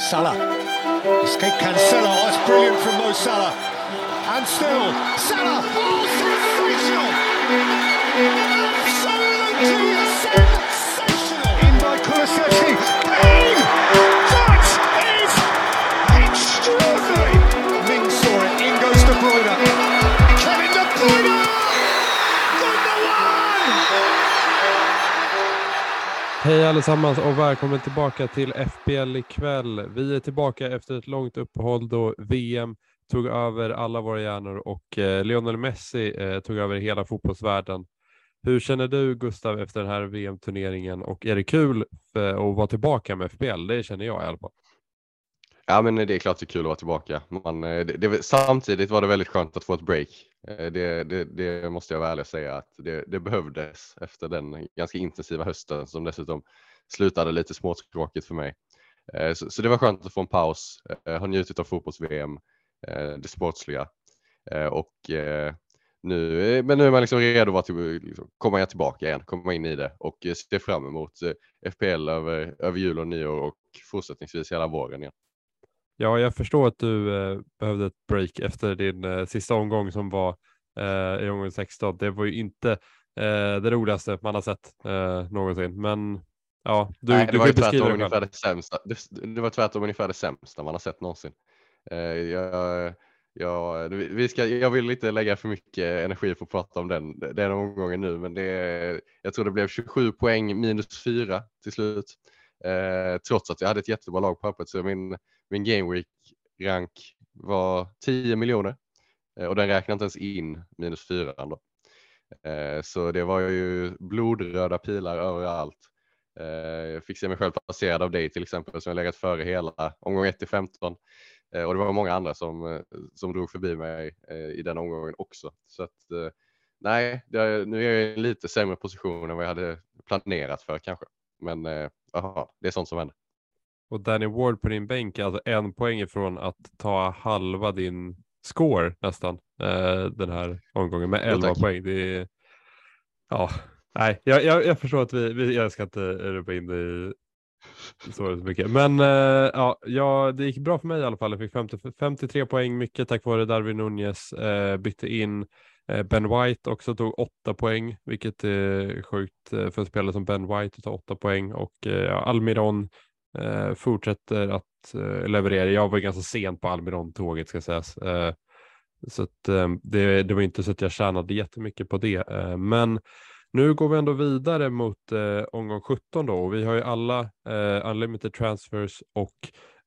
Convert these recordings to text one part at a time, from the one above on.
Salah. Escape Cancelo. Oh, that's brilliant from Mo Salah. And still, Salah. Oh, sensational! Absolutely Hej allesammans och välkommen tillbaka till FBL ikväll. Vi är tillbaka efter ett långt uppehåll då VM tog över alla våra hjärnor och eh, Lionel Messi eh, tog över hela fotbollsvärlden. Hur känner du Gustav efter den här VM-turneringen och är det kul att vara tillbaka med FBL? Det känner jag i alla fall. Ja men det är klart det är kul att vara tillbaka. Man, eh, det, det, samtidigt var det väldigt skönt att få ett break. Eh, det, det, det måste jag vara ärlig och säga att det, det, behövdes efter den ganska intensiva hösten som dessutom slutade lite småtråkigt för mig. Eh, så, så det var skönt att få en paus, eh, har njutit av fotbolls-VM, det sportsliga. Och nu, men nu är man liksom redo att liksom, komma tillbaka igen, komma in i det och se fram emot FPL över, över jul och nyår och fortsättningsvis hela våren igen. Ja, jag förstår att du eh, behövde ett break efter din eh, sista omgång som var eh, i omgång 16. Det var ju inte eh, det roligaste man har sett eh, någonsin, men ja, du, Nej, du det var ju beskriva tvärtom ungefär det sämsta. Det, det var tvärtom ungefär det sämsta man har sett någonsin. Eh, jag, jag, vi ska, jag vill inte lägga för mycket energi på att prata om den, den omgången nu, men det, jag tror det blev 27 poäng minus 4 till slut. Eh, trots att jag hade ett jättebra lag på pappret så min, min Game Week rank var 10 miljoner eh, och den räknar inte ens in minus 4 då. Eh, så det var ju blodröda pilar överallt. Eh, jag fick se mig själv passerad av dig till exempel som jag legat före hela omgång 1 till 15 eh, och det var många andra som, eh, som drog förbi mig eh, i den omgången också. Så att, eh, nej, det, nu är jag i en lite sämre position än vad jag hade planerat för kanske. Men aha, det är sånt som händer. Och Danny Ward på din bänk är alltså en poäng ifrån att ta halva din score nästan eh, den här omgången med 11 jo, poäng. Det är, ja, nej, jag, jag, jag, förstår att vi, vi, jag ska inte rubba in det i så mycket. Men eh, ja, ja, det gick bra för mig i alla fall. Jag fick 50, 53 poäng, mycket tack vare Darwin Nunez. Eh, bytte in Eh, ben White också, tog 8 poäng, vilket är sjukt eh, för en spelare som Ben White att ta 8 poäng. Och eh, Almiron eh, fortsätter att eh, leverera. Jag var ganska sent på Almiron-tåget ska sägas. Eh, så att, eh, det, det, var inte så att jag tjänade jättemycket på det. Eh, men nu går vi ändå vidare mot eh, omgång 17 då och vi har ju alla eh, unlimited transfers och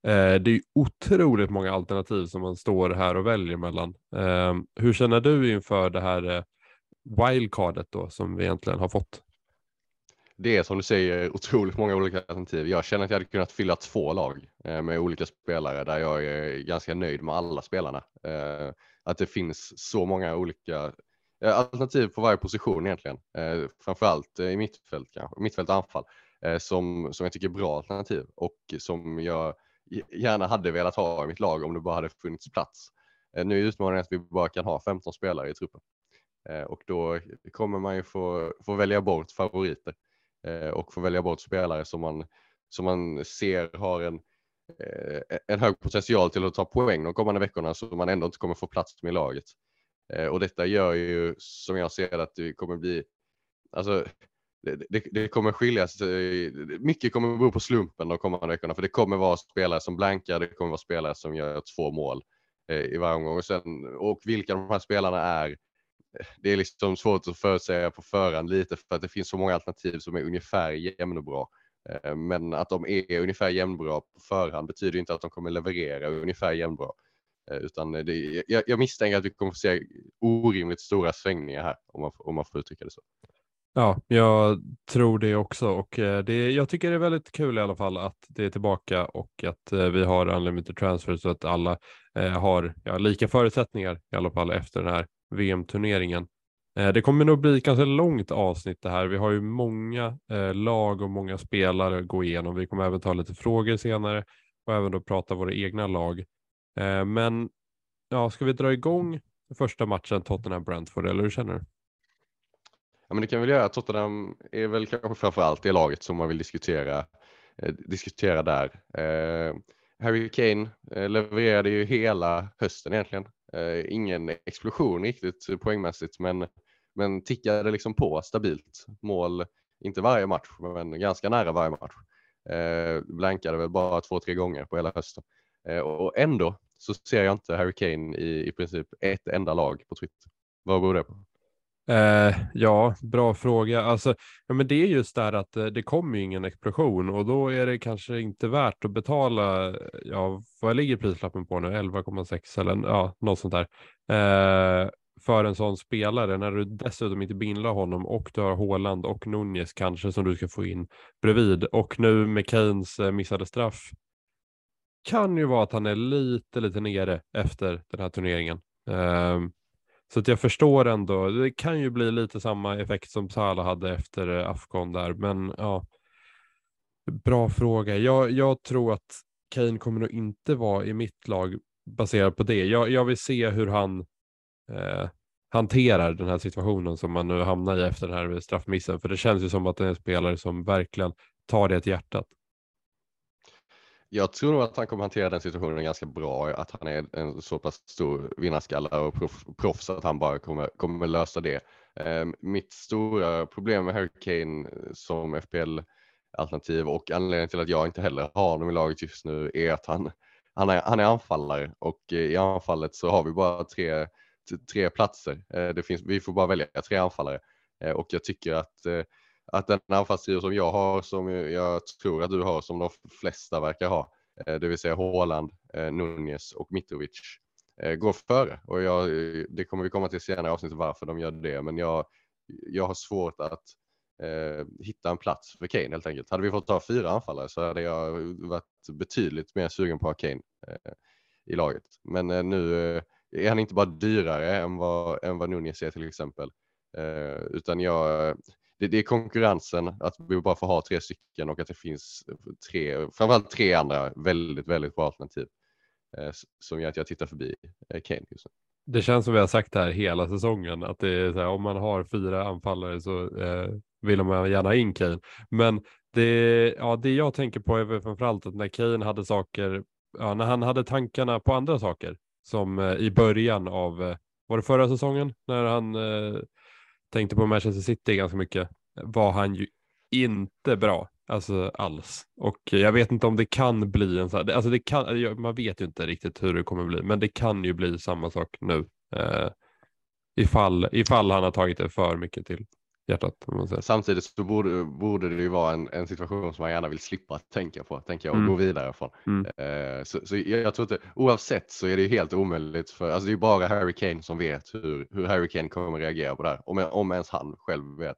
Eh, det är otroligt många alternativ som man står här och väljer mellan. Ehm, hur känner du inför det här eh, wildcardet då som vi egentligen har fått? det är som du säger otroligt många olika alternativ. Jag känner att jag hade kunnat fylla två lag eh, med olika spelare där jag är ganska nöjd med alla spelarna. Eh, att det finns så många olika eh, alternativ på varje position egentligen. Framförallt i mittfält kanske, mittfält och anfall som, som jag tycker är bra alternativ och som jag gärna hade velat ha i mitt lag om det bara hade funnits plats. Eh, nu är utmaningen att vi bara kan ha 15 spelare i truppen eh, och då kommer man ju få, få välja bort favoriter. Eh, och få välja bort spelare som man, som man ser har en, en hög potential till att ta poäng de kommande veckorna så man ändå inte kommer få plats med laget. Och detta gör ju som jag ser att det kommer bli, alltså det, det, kommer skilja sig, eh, mycket kommer bero på slumpen de kommande veckorna för det kommer vara spelare som blankar, det kommer vara spelare som gör två mål eh, i varje omgång och, sen, och vilka de här spelarna är eh, det är liksom svårt att förutsäga på förhand lite för att det finns så många alternativ som är ungefär jämnbra. Eh, men att de är ungefär jämnbra på förhand betyder inte att de kommer leverera ungefär jämnbra. Utan det, jag, jag misstänker att vi kommer få se orimligt stora svängningar här om man, om man får uttrycka det så. Ja, jag tror det också och eh, det, jag tycker det är väldigt kul i alla fall att det är tillbaka och att eh, vi har unlimited transfer så att alla eh, har ja, lika förutsättningar i alla fall efter den här VM-turneringen. Det kommer nog bli ett ganska långt avsnitt det här. Vi har ju många lag och många spelare att gå igenom. Vi kommer även ta lite frågor senare och även då prata våra egna lag. Men ja, ska vi dra igång första matchen Tottenham-Brentford eller hur känner du? Men det kan väl göra. Tottenham är väl kanske framför allt det laget som man vill diskutera, eh, diskutera där. Eh, Harry Kane eh, levererade ju hela hösten egentligen. Ingen explosion riktigt poängmässigt, men, men tickade liksom på stabilt. Mål, inte varje match, men ganska nära varje match. Blankade väl bara två, tre gånger på hela hösten. Och ändå så ser jag inte Harry Kane i, i princip ett enda lag på Twitter. Vad beror det på? Eh, ja, bra fråga. Alltså, ja, men det är just där att eh, det kommer ju ingen explosion och då är det kanske inte värt att betala, eh, ja, vad ligger prislappen på nu? 11,6 eller ja, något sånt där. Eh, för en sån spelare när du dessutom inte bindlar honom och du har Håland och Nunez kanske som du ska få in bredvid och nu med Keynes eh, missade straff kan ju vara att han är lite, lite nere efter den här turneringen. Ehm, så att jag förstår ändå, det kan ju bli lite samma effekt som Salah hade efter eh, Afghan där, men ja. Bra fråga. Jag, jag tror att Kane kommer nog inte vara i mitt lag baserat på det. Jag, jag vill se hur han eh, hanterar den här situationen som man nu hamnar i efter den här straffmissen, för det känns ju som att det är en spelare som verkligen tar det till hjärtat. Jag tror nog att han kommer hantera den situationen ganska bra, att han är en så pass stor vinnarskalle och proffs att han bara kommer, kommer lösa det. Eh, mitt stora problem med Hurricane eh, som FPL-alternativ och anledningen till att jag inte heller har honom i laget just nu är att han, han, är, han är anfallare och eh, i anfallet så har vi bara tre, tre platser. Eh, det finns, vi får bara välja tre anfallare eh, och jag tycker att eh, att den anfallstrio som jag har, som jag tror att du har, som de flesta verkar ha, eh, det vill säga Håland, eh, Nunez och Mitrovic, eh, går före. Och jag, det kommer vi komma till senare avsnitt varför de gör det, men jag, jag har svårt att eh, hitta en plats för Kane helt enkelt. Hade vi fått ta fyra anfallare så hade jag varit betydligt mer sugen på att ha Kane eh, i laget. Men eh, nu är han inte bara dyrare än vad, än vad Nunez är till exempel, utan jag det, det, är konkurrensen, att vi bara får ha tre stycken och att det finns tre, framförallt tre andra väldigt, väldigt bra alternativ eh, som gör att jag tittar förbi eh, Kane just nu. Det känns som vi har sagt det här hela säsongen, att det är så här, om man har fyra anfallare så eh, vill man gärna ha in Kane. Men det, ja, det jag tänker på är väl framförallt att när Kane hade saker, ja, när han hade tankarna på andra saker, som eh, i början av, eh, var det förra säsongen, när han eh, tänkte på Manchester City ganska mycket, var han ju inte bra. Alltså alls. Och jag vet inte om det kan bli en sån här, alltså det kan, man vet ju inte riktigt hur det kommer bli, men det kan ju bli samma sak nu. Eh, ifall, ifall han har tagit det för mycket till hjärtat. Samtidigt så borde, borde det ju vara en, en, situation som man gärna vill slippa tänka på, tänker jag, och mm. gå vidare från. Mm. Eh, så, så, jag tror inte, oavsett så är det ju helt omöjligt för, alltså det är ju bara Harry Kane som vet hur, hur Harry Kane kommer reagera på det här, om, om ens han själv vet.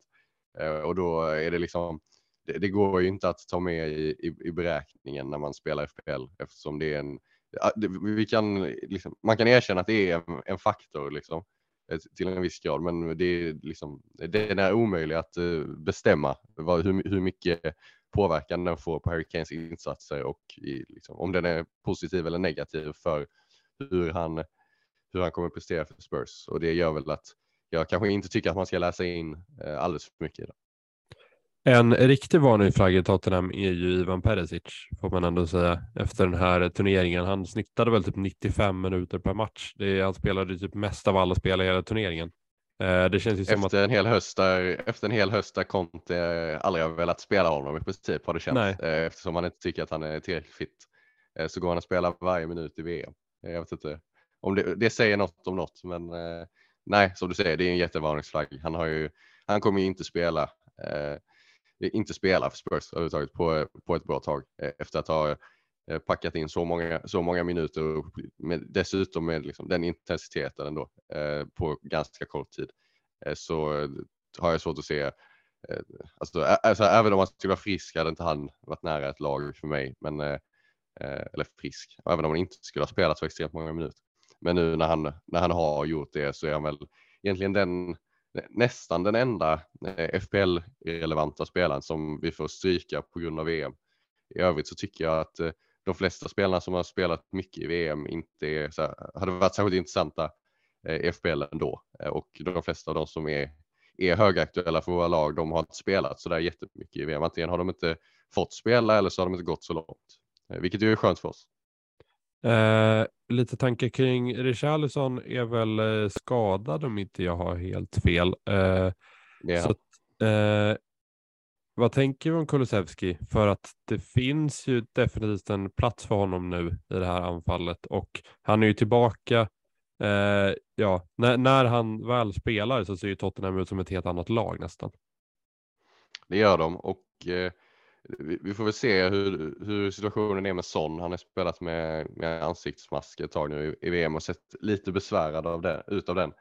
Eh, och då är det liksom, det, det, går ju inte att ta med i, i, i beräkningen när man spelar FPL eftersom det är en, vi kan, liksom, man kan erkänna att det är en, en faktor liksom Eh, till en viss grad, men det är, liksom, den är omöjlig att eh, bestämma vad, hur, hur mycket påverkan den får på Harry Kanes insatser och i, liksom, om den är positiv eller negativ för hur han, hur han kommer prestera för Spurs. Och det gör väl att jag kanske inte tycker att man ska läsa in eh, alldeles för mycket i det. En riktig varningsflagga i Tottenham är ju Ivan Perisic, får man ändå säga, efter den här turneringen. Han snittade väl typ 95 minuter per match. Det är, han spelade typ mest av alla spelare i hela turneringen. Eh, det känns ju som efter, att... en hel höst där, efter en hel höst där Conte aldrig har velat spela honom i princip har det känts. Nej. Eh, eftersom han inte tycker att han är tillräckligt fit. Eh, så går han och spelar varje minut i VM. Jag vet inte om det, det säger något om något, men nej, som du säger, det är en jättevarningsflagg. Han, har ju, han kommer ju inte spela Eh, inte spela för Spurs överhuvudtaget på, eh, på ett bra tag eh, efter att ha packat in så många, så många minuter och med, dessutom med liksom den intensiteten ändå eh, på ganska kort tid så har jag svårt att se Alltså, alltså, även om han skulle vara frisk hade inte han varit nära ett lag för mig. Men, eller frisk, även om han inte skulle ha spelat så extremt många minuter. Men nu när han, när han har gjort det så är han väl egentligen den nästan den enda eh, FPL-relevanta spelaren som vi får stryka på grund av VM. I övrigt så tycker jag att eh, de flesta spelarna som har spelat mycket i VM inte är, så här, hade varit särskilt intressanta eh, i FPL ändå. Och de flesta av de som är, är högaktuella för våra lag, de har inte spelat så där jättemycket i VM. Antingen har de inte fått spela eller så har de inte gått så långt. Vilket ju är skönt för oss lite tankar kring Richarlison är väl eh, skadad om inte jag har helt fel. Eh, Ja. så eh, vad tänker vi om Kulusevski? För att det finns ju definitivt en plats för honom nu i det här anfallet och han är ju tillbaka. Eh, ja, när, när han väl spelar så ser ju Tottenham ut som ett helt annat lag nästan. Det gör de och eh, vi, får väl se hur, hur situationen är med Son. Han har spelat med, med ansiktsmask ett tag nu i, i VM och sett lite besvärad av det, ut av den.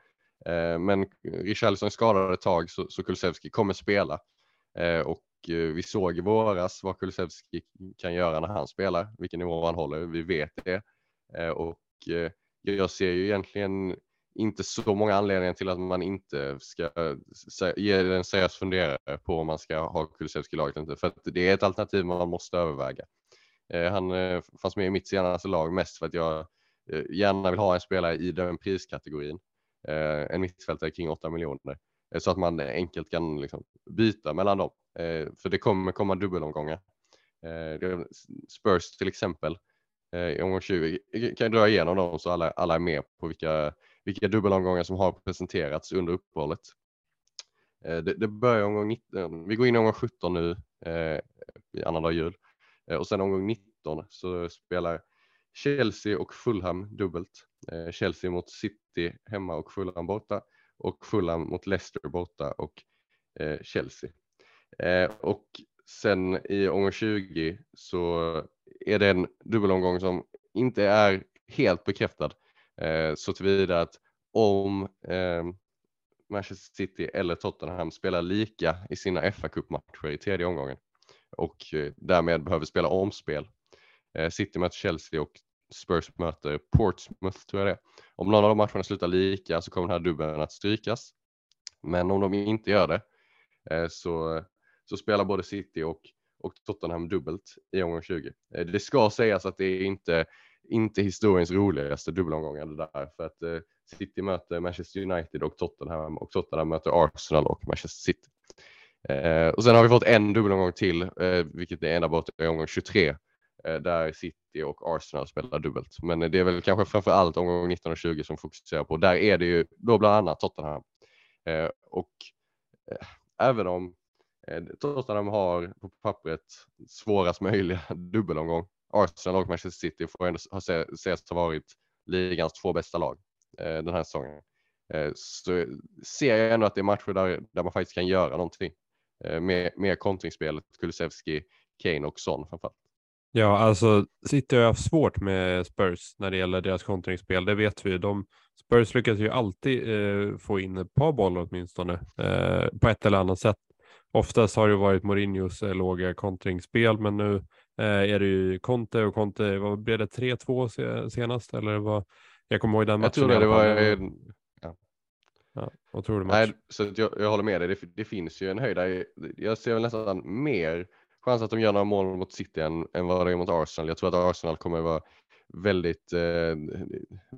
Eh, men Richarlison skadade ett tag så, så Kulusevski kommer spela. Eh, och eh, vi såg i våras vad Kulusevski kan göra när han spelar, vilken nivå han håller. Vi vet det. Eh, och eh, jag ser ju egentligen inte så många anledningar till att man inte ska ge en seriös funderare på om man ska ha Kulusevski i laget eller inte. För att det är ett alternativ man måste överväga. Eh, han eh, fanns med i mitt senaste lag mest för att jag eh, gärna vill ha en spelare i den priskategorin. En mittfältare kring 8 miljoner. Så att man enkelt kan liksom, byta mellan dem. För det kommer komma dubbelomgångar. Spurs till exempel i omgång 20 kan jag dra igenom dem så alla, alla är med på vilka vilka dubbelomgångar som har presenterats under uppehållet. Eh, det, det börjar omgång 19, vi går in i omgång 17 nu eh, i annandag jul Eh, och sen omgång 19 så spelar Chelsea och Fulham dubbelt. Eh, Chelsea mot City hemma och Fulham borta och Fulham mot Leicester borta och eh, Chelsea. Eh, och sen i omgång 20 så är det en dubbelomgång som inte är helt bekräftad. Eh, så tillvida att om eh, Manchester City eller Tottenham spelar lika i sina fa kuppmatcher i tredje omgången och eh, därmed behöver spela omspel. Eh, City möter Chelsea och Spurs möter Portsmouth tror jag det är. Om någon av de matcherna slutar lika så kommer den här dubbeln att strykas. Men om de inte gör det eh, så, så spelar både City och, och Tottenham dubbelt i omgång 20. Eh, det ska sägas att det är inte inte historiens roligaste dubbelomgångar det där för att eh, City möter Manchester United och Tottenham och Tottenham möter Arsenal och Manchester City. Eh, och sen har vi fått en dubbelomgång till, eh, vilket är ena bort i omgång 23 eh, där City och Arsenal spelar dubbelt. Men det är väl kanske framför allt omgång 19 och 20 som fokuserar på. Där är det ju då bland annat Tottenham. Eh, och eh, även om eh, Tottenham har på pappret svårast möjliga dubbelomgång Arsenal och Manchester City får ändå ha ses ha varit ligans två bästa lag eh, den här säsongen. Eh, så ser jag ändå att det är matcher där, där man faktiskt kan göra någonting. Eh, med, med kontringsspelet, Kulusevski, Kane och Son framförallt. Ja, alltså City har ju haft svårt med Spurs när det gäller deras kontringsspel. Det vet vi. De, Spurs lyckas ju alltid eh, få in ett par bollar åtminstone eh, på ett eller annat sätt. Oftast har det varit Mourinhos eh, låga kontringsspel, men nu eh, är det ju Conte och Conte, vad blev det, 3-2 se, senast? Eller vad? Jag kommer ihåg den matchen. Jag tror det, var en, Ja, otrolig match. Nej, så jag, jag håller med dig. Det, det finns ju en höjd där. Jag ser väl nästan mer chans att de gör några mål mot City än, än vad det är mot Arsenal. Jag tror att Arsenal kommer vara väldigt, eh,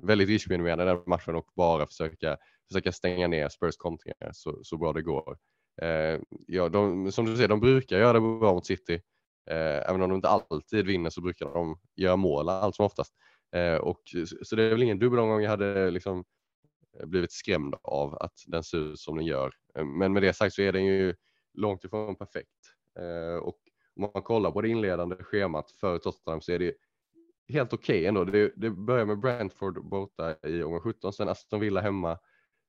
väldigt riskminimerande i den matchen och bara försöka, försöka stänga ner Spurs kontringar så, så bra det går. Eh, ja, de, som du säger, de brukar göra det bra mot City. Eh, även om de inte alltid vinner så brukar de göra mål allt som oftast. Eh, och, så det är väl ingen dubbelomgång jag hade liksom eh, blivit skrämd av att den ser ut som den gör. Eh, men med det sagt så är den ju långt ifrån perfekt. Eh, Och om man kollar på det inledande schemat för Tottenham så är det helt okej ändå. Det, det börjar med Brentford borta i omgång 17, sen Aston Villa hemma,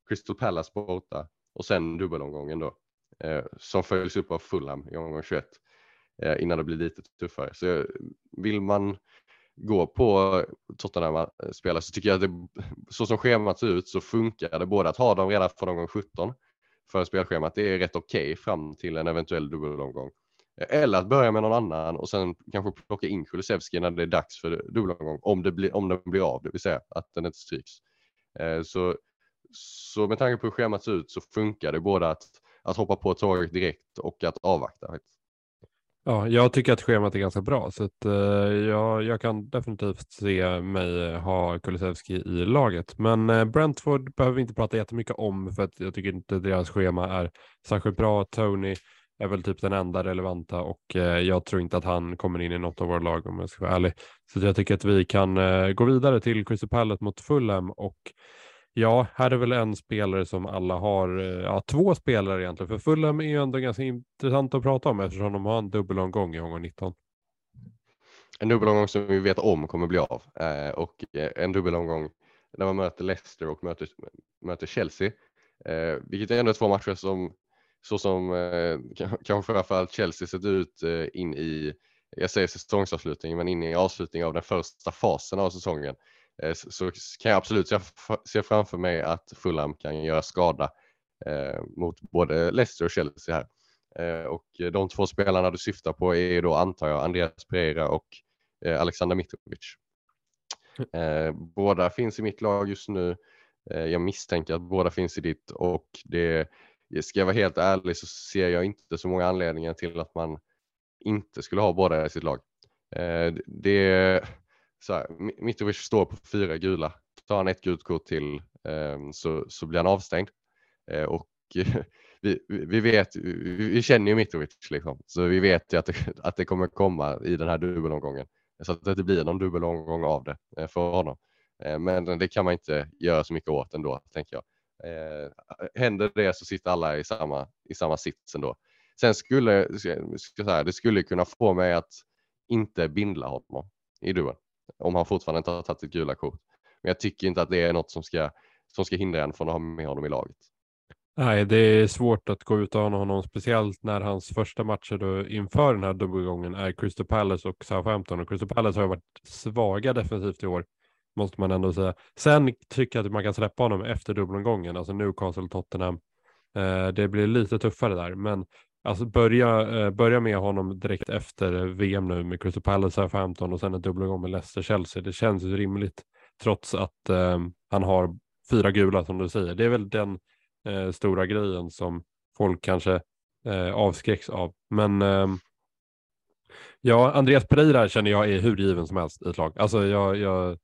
Crystal Palace borta och sen dubbelomgången då. eh, Som följs upp av Fulham i omgång 21 eh, Eh, innan det blir lite tuffare. Så vill man gå på Tottenham-spelare eh, så tycker jag att det, så som schemat ser ut så funkar det både att ha dem redan från omgång 17 för spelschemat. Det är rätt okej fram till en eventuell dubbelomgång. Eh, eller att börja med någon annan och sen kanske plocka in Kulusevski när det är dags för dubbelomgång. Om, det blir, om den blir av, det vill säga att den inte stryks. Eh, Så, så med tanke på hur schemat ser ut så funkar det både att, att hoppa på tåget direkt och att avvakta. faktiskt. Ja, jag tycker att schemat är ganska bra så att, eh, jag, jag kan definitivt se mig eh, ha Kulusevski i laget. Men eh, Brentford behöver vi inte prata jättemycket om för att jag tycker inte deras schema är särskilt bra. Tony är väl typ den enda relevanta och eh, jag tror inte att han kommer in i något av våra lag om jag ska vara ärlig. Så jag tycker att vi kan eh, gå vidare till Crystal Palace mot Fulham och ja, här är väl en spelare som alla har, eh, ja två spelare egentligen, för Fulham är ju ändå ganska intressant att prata om eftersom de har en dubbelomgång i omgång 19. En dubbelomgång som vi vet om kommer bli av eh, och eh, en dubbelomgång när man möter Leicester och möter, möter Chelsea. Eh, vilket är ändå två matcher som så som eh, kanske framförallt Chelsea sett ut eh, in i, jag säger säsongsavslutning, men in i avslutningen av den första fasen av säsongen. Eh, så, kan jag absolut se, framför mig att Fulham kan göra skada eh, mot både Leicester och Chelsea här. Eh, och de två spelarna du syftar på är då antar jag Andreas Pereira och Alexander Mitrovic. båda finns i mitt lag just nu. jag misstänker att båda finns i ditt och det ska jag vara helt ärlig så ser jag inte så många anledningar till att man inte skulle ha båda i sitt lag. Det så här, Mitrovic står på fyra gula. Tar han ett gult kort till ehm, så, så blir han avstängd. Eh, och vi, vi vet, vi känner ju Mitrovic liksom, så vi vet ju att det, att det kommer komma i den här dubbelomgången. Så att det inte blir någon dubbelomgång av det eh, för honom. Eh, men det kan man inte göra så mycket åt ändå, tänker jag. Eh, händer det så sitter alla i samma, i samma sits ändå. Sen skulle, ska säga, det skulle kunna få mig att inte bindla honom i duon. Om han fortfarande inte har tagit ett gula kort. Men jag tycker inte att det är något som ska, som ska hindra en från att ha med honom i laget. Nej, det är svårt att gå utan honom, speciellt när hans första matcher då inför den här dubbelgången är Crystal Palace och Southampton. Och Crystal Palace har varit svaga defensivt i år måste man ändå säga. Sen tycker jag att man kan släppa honom efter dubbelomgången, alltså Newcastle Tottenham. Eh, det blir lite tuffare där, men alltså börja, eh, börja med honom direkt efter VM nu med Crystal Palace 15 och sen en dubbelgång med Leicester Chelsea. Det känns ju rimligt trots att eh, han har fyra gula som du säger. Det är väl den eh, stora grejen som folk kanske eh, avskräcks av. Men ehm, ja, Andreas Pereira känner jag är hur given som helst i ett lag. Alltså jag, jag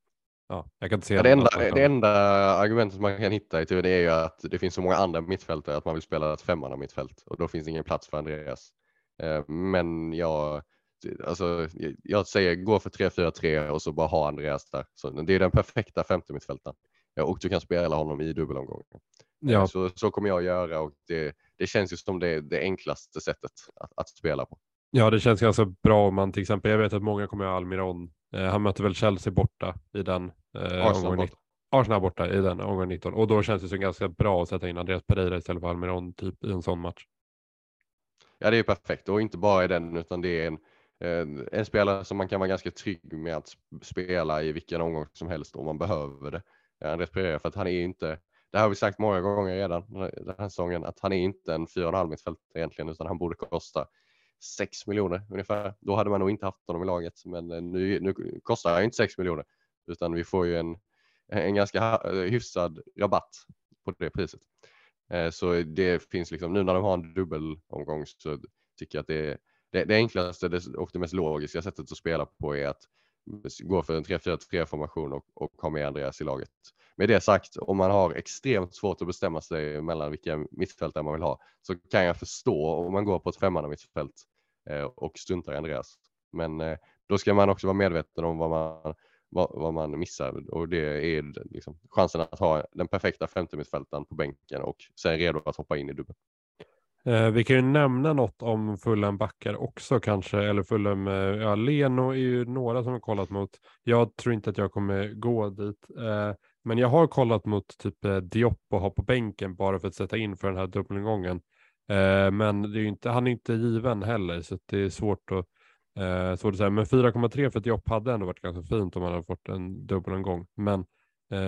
Ja, jag kan inte se ja, det, enda, det enda argumentet man kan hitta i det är ju att det finns så många andra mittfältare att man vill spela ett femmanna mittfält och då finns ingen plats för Andreas. Eh, men jag, alltså, jag säger gå för 3-4-3 och så bara ha Andreas där. Så det är den perfekta femte mittfältaren. Och du kan spela honom i dubbelomgången. Eh, ja. Så, så kommer jag göra och det, det känns ju som det, det enklaste sättet att, att spela på. Ja, det känns ganska bra om man till exempel, jag vet att många kommer ha Almiron han möter väl Chelsea borta i den eh, Arsenal, borta. Arsenal borta i den omgång 19 och då känns det som ganska bra att sätta in Andreas Pereira istället för Almiron typ i en sån match. Ja, det är perfekt och inte bara i den utan det är en, en, en spelare som man kan vara ganska trygg med att spela i vilken omgång som helst om man behöver det. Andreas Pereira för att han är inte det har vi sagt många gånger redan den här säsongen att han är inte en 4,5 mittfält egentligen utan han borde kosta 6 miljoner ungefär. Då hade man nog inte haft honom i laget, men eh, nu, nu kostar han inte 6 miljoner utan vi får ju en, en ganska eh, hyfsad rabatt på det priset. Eh, så det finns liksom nu när de har en dubbelomgång så tycker jag att det, det, det enklaste och det mest logiska sättet att spela på är att gå för en 3-4-3 formation och, och ha med Andreas i laget. Med det sagt, om man har extremt svårt att bestämma sig mellan vilka mittfältare man vill ha så kan jag förstå om man går på ett femmanna mittfält Eh, Eh, och struntar i Andreas. Men eh, då ska man också vara medveten om vad man, vad, vad man missar och det är liksom chansen att ha den perfekta femte mittfältaren på bänken och sen redo att hoppa in i dubbel. Eh, vi kan ju nämna något om Fulham backar också kanske, eller Fulham, ja Leno är ju några som har kollat mot. Jag tror inte att jag kommer gå dit, men jag har kollat mot typ Diop och ha på bänken bara för att sätta in för den här dubbelgången. Eh, men det är inte, han är inte given heller så det är svårt att, eh, svårt att säga. Men 4,3 för ett jobb hade ändå varit ganska fint om man hade fått en dubbelomgång. Men eh,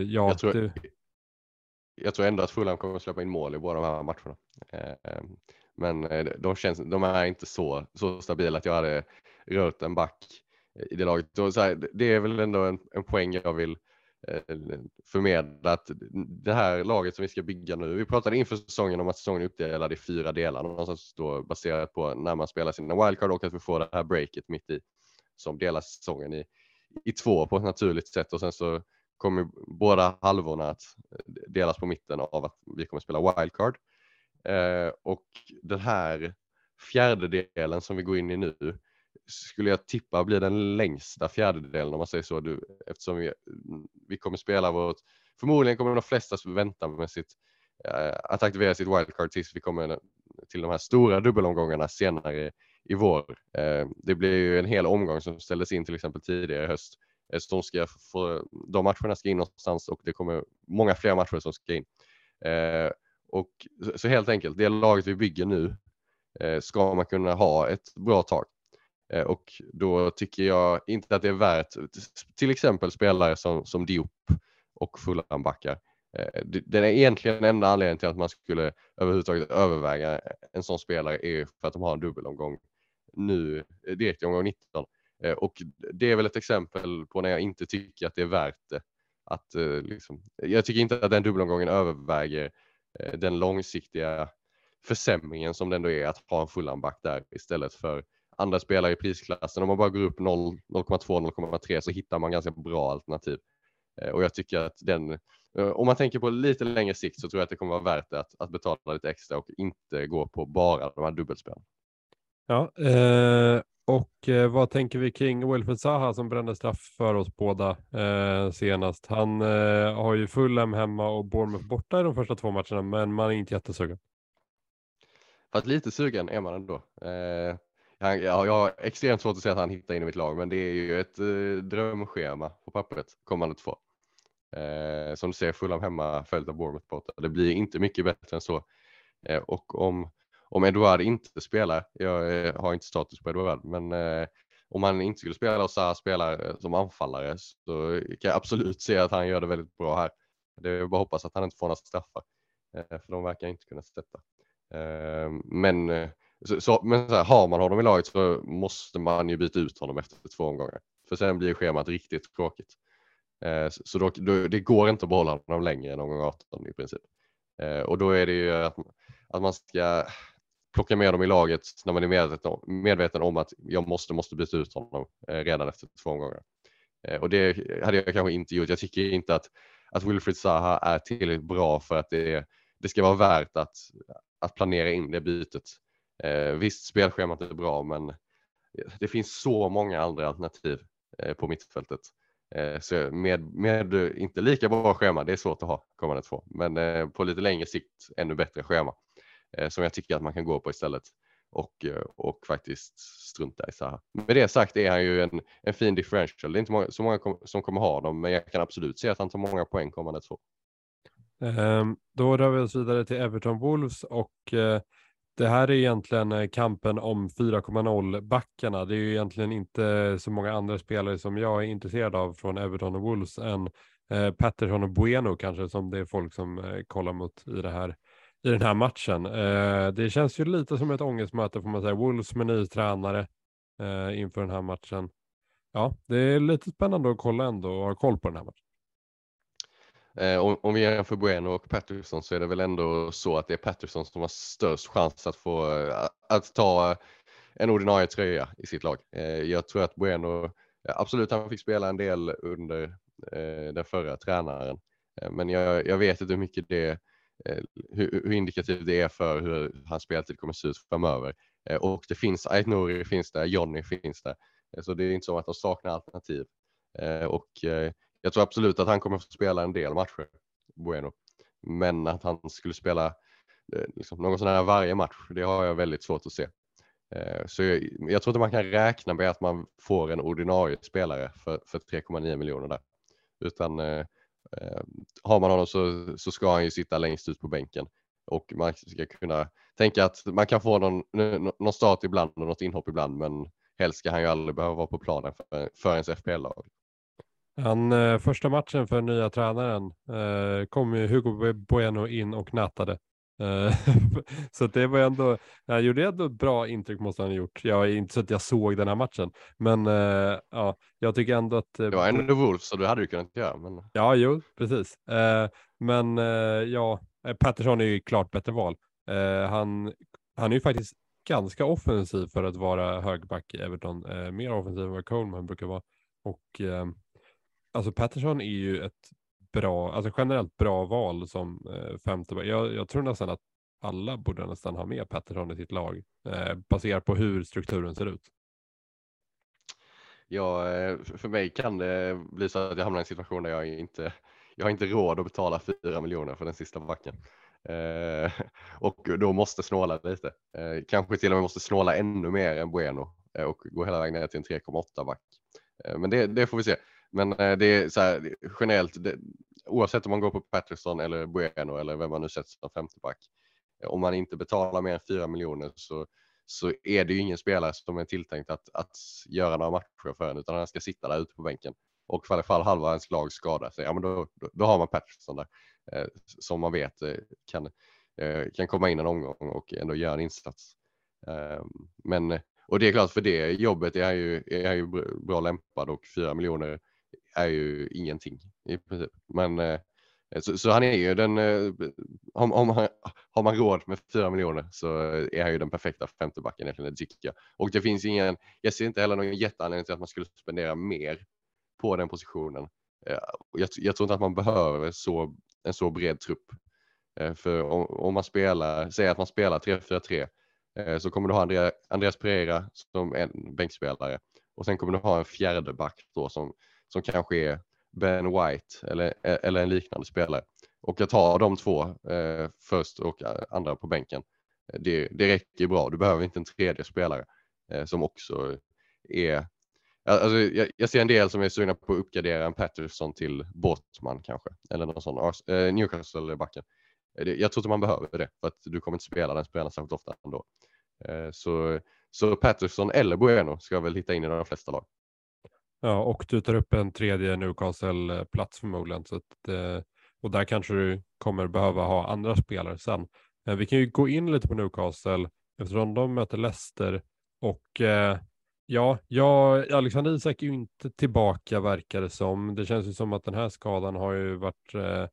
ja, jag tror, det... jag tror ändå att Fulham kommer att släppa in mål i båda de här matcherna. Eh, men eh, de, känns, de är inte så, så stabila att jag hade rört en back i det laget. Så här, det är väl ändå en, en poäng jag vill Eh, förmedlat det här laget som vi ska bygga nu. Vi pratade inför säsongen om att säsongen är uppdelad i fyra delar någonstans då baserat på när man spelar sina wildcard och att vi får det här breaket mitt i som delar säsongen i, i två på ett naturligt sätt och sen så kommer båda halvorna att delas på mitten av att vi kommer spela wildcard. Eh, och den här fjärdedelen som vi går in i nu skulle jag tippa blir den längsta fjärdedelen om man säger så. Du, eftersom vi, vi kommer spela vårt, förmodligen kommer de flesta vänta med sitt, eh, att aktivera sitt wildcard tills vi kommer till de här stora dubbelomgångarna senare i vår. Eh, det blir ju en hel omgång som ställdes in till exempel tidigare i höst. Eh, så de, ska få, de matcherna ska in någonstans och det kommer många fler matcher som ska in. Eh, och så helt enkelt, det laget vi bygger nu eh, ska man kunna ha ett bra tag. Eh, och då tycker jag inte att det är värt till exempel spelare som, som Diop och Fulhambackar. Eh, den är egentligen enda anledningen till att man skulle överhuvudtaget överväga en sån spelare är för att de har en dubbelomgång nu eh, direkt i omgång 19. Eh, och det är väl ett exempel på när jag inte tycker att det är värt det. Att, liksom, jag tycker inte att den dubbelomgången överväger den långsiktiga försämringen som det ändå är att ha en fullanback där istället för andra spelare i prisklassen. Om man bara går upp 0,2-0,3 så hittar man ganska bra alternativ. Eh, och jag tycker att den, eh, om man tänker på lite längre sikt så tror jag att det kommer vara värt att, att betala lite extra och inte gå på bara de här dubbelspelen. Ja, eh, och eh, vad tänker vi kring Wilfred Zaha som brände straff för oss båda eh, senast? Han har ju Fulham hemma och Bournemouth borta i de första två matcherna, men man är inte jättesugen. Fast lite sugen är man ändå. Eh, han, jag, jag har extremt svårt att säga att han hittar in i mitt lag, men det är ju ett eh, drömschema på pappret kommande två. Eh, som du ser, Fulham hemma följt av Bournemouth borta. Det blir inte mycket bättre än så. Eh, och om, om Eduard inte spelar, jag eh, har inte status på Eduard, men eh, om han inte skulle spela och Zaha spelar eh, som anfallare så kan jag absolut se att han gör det väldigt bra här. Det är bara att hoppas att han inte får några straffar, eh, för de verkar inte kunna sätta. Eh, men eh, så, så, men så här, har man honom i laget så måste man ju byta ut honom efter två omgångar. För sen blir schemat riktigt tråkigt. Eh, så då, då, det går inte att behålla honom längre än omgång 18 i princip. Eh, och då är det ju att, att man ska plocka med dem i laget när man är medveten om, medveten om att jag måste, måste byta ut honom eh, redan efter två omgångar. Eh, och det hade jag kanske inte gjort. Jag tycker inte att, att Wilfried Zaha är tillräckligt bra för att det, det ska vara värt att, att planera in det bytet. Eh, visst, spelschemat är bra, men det finns så många andra alternativ eh, på mittfältet. Eh, så med, med inte lika bra schema, det är svårt att ha kommande två, men eh, på lite längre sikt ännu bättre schema eh, som jag tycker att man kan gå på istället och, eh, och faktiskt strunta i Zaha. Med det sagt är han ju en, en fin differential. Det är inte många, så många kom, som kommer ha dem, men jag kan absolut se att han tar många poäng kommande två. Um, då rör vi oss vidare till Everton Wolves och uh, det här är egentligen eh, kampen om 4.0 backarna. Det är ju egentligen inte så många andra spelare som jag är intresserad av från Everton och Wolves än eh, Patterson och Bueno kanske som det är folk som eh, kollar mot i det här i den här matchen. Eh, det känns ju lite som ett ångestmöte får man säga. Wolves med ny tränare eh, inför den här matchen. Ja, det är lite spännande att kolla ändå och ha koll på den här matchen. Eh, om, om vi jämför Bueno och Patterson så är det väl ändå så att det är Patterson som har störst chans att få eh, att ta eh, en ordinarie tröja i sitt lag. Eh, jag tror att Bueno, eh, absolut han fick spela en del under eh, den förra tränaren, men jag, jag, vet inte hur mycket det hur, hur indikativt det är för hur hans speltid kommer se ut framöver. och det finns, Aitnori finns där, Johnny finns där, så det är inte så att de saknar alternativ. och jag tror absolut att han kommer att spela en del matcher, Bueno. Men att han skulle spela eh, liksom, någon sån här varje match, det har jag väldigt svårt att se. Eh, så jag, jag tror inte man kan räkna med att man får en ordinarie spelare för, för 3,9 miljoner där. Utan eh, eh, har man honom så, så ska han ju sitta längst ut på bänken. Och man ska kunna tänka att man kan få någon, någon start ibland och något inhopp ibland men helst ska han ju aldrig behöva vara på planen för, för ens FPL-lag. Han, eh, första matchen för nya tränaren eh, kom Hugo Bueno in och nattade. Eh, så det var ändå, han gjorde ändå ett bra intryck måste han ha gjort. Jag är inte så att jag såg den här matchen, men eh, ja, jag tycker ändå att. Eh, det var ändå Wolf så du hade ju kunnat göra. Men... Ja, jo, precis. Eh, men ja, Patterson är ju klart bättre val. han, han är ju faktiskt ganska offensiv för att vara högback i Everton, mer offensiv än vad Coleman brukar vara. Och alltså Patterson är ju ett bra, alltså generellt bra val som eh, femte. Jag, jag tror nästan att alla borde nästan ha med Patterson i sitt lag eh, baserat på hur strukturen ser ut. Ja, eh, för mig kan det bli så att jag hamnar i en situation där jag inte, jag har inte råd att betala 4 miljoner för den sista backen. Eh, och då måste snåla lite. Eh, kanske till och med måste snåla ännu mer än Bueno eh, och gå hela vägen ner till en 3,8 back. Eh, men det, det, får vi se. Men eh, det är så här generellt, det, oavsett om man går på Patterson eller Bueno eller vem man nu sätter som femteback. Eh, om man inte betalar mer än 4 miljoner så så är det ju ingen spelare som är tilltänkt att, att göra några matcher för en, utan han ska sitta där ute på bänken. Och för fall halva ens lag skadar sig, ja men då, då, då har man Patterson där eh, som man vet eh, kan, eh, kan komma in en omgång och ändå göra en insats. Eh, men, och det är klart, för det jobbet är han ju, är han ju bra lämpad och 4 miljoner är ju ingenting i princip. Men eh, så, så, han är ju den, eh, om, om han, har man råd med 4 miljoner så är han ju den perfekta femtebacken egentligen, tycker jag. Och det finns ingen, jag ser inte heller någon jätteanledning till att man skulle spendera mer på den positionen. Eh, jag, jag tror inte att man behöver så, en så bred trupp. Eh, för om, om man spelar, säger att man spelar 3-4-3 eh, så kommer du ha Andreas Pereira som en bänkspelare och sen kommer du ha en fjärde back då som, som kanske är Ben White eller, eller en liknande spelare. Och att ha de två eh, först och eh, andra på bänken, det, det räcker bra. Du behöver inte en tredje spelare eh, som också är Alltså, jag, jag, ser en del som är sugna på att uppgradera en Patterson till Bortman kanske, eller någon sån eh, Newcastle-backen. Eh, jag tror inte man behöver det, för att du kommer inte spela den spelaren särskilt ofta ändå. Eh, så, så Patterson eller Bueno ska väl hitta in i de flesta lag. Ja, och du tar upp en tredje Newcastle-plats förmodligen. Så att, eh, och där kanske du kommer behöva ha andra spelare sen. Eh, vi kan ju gå in lite på Newcastle eftersom de möter Leicester. Och eh, ja, ja, Alexander Isak är ju inte tillbaka verkar det som. Det känns ju som att den här skadan har ju varit eh,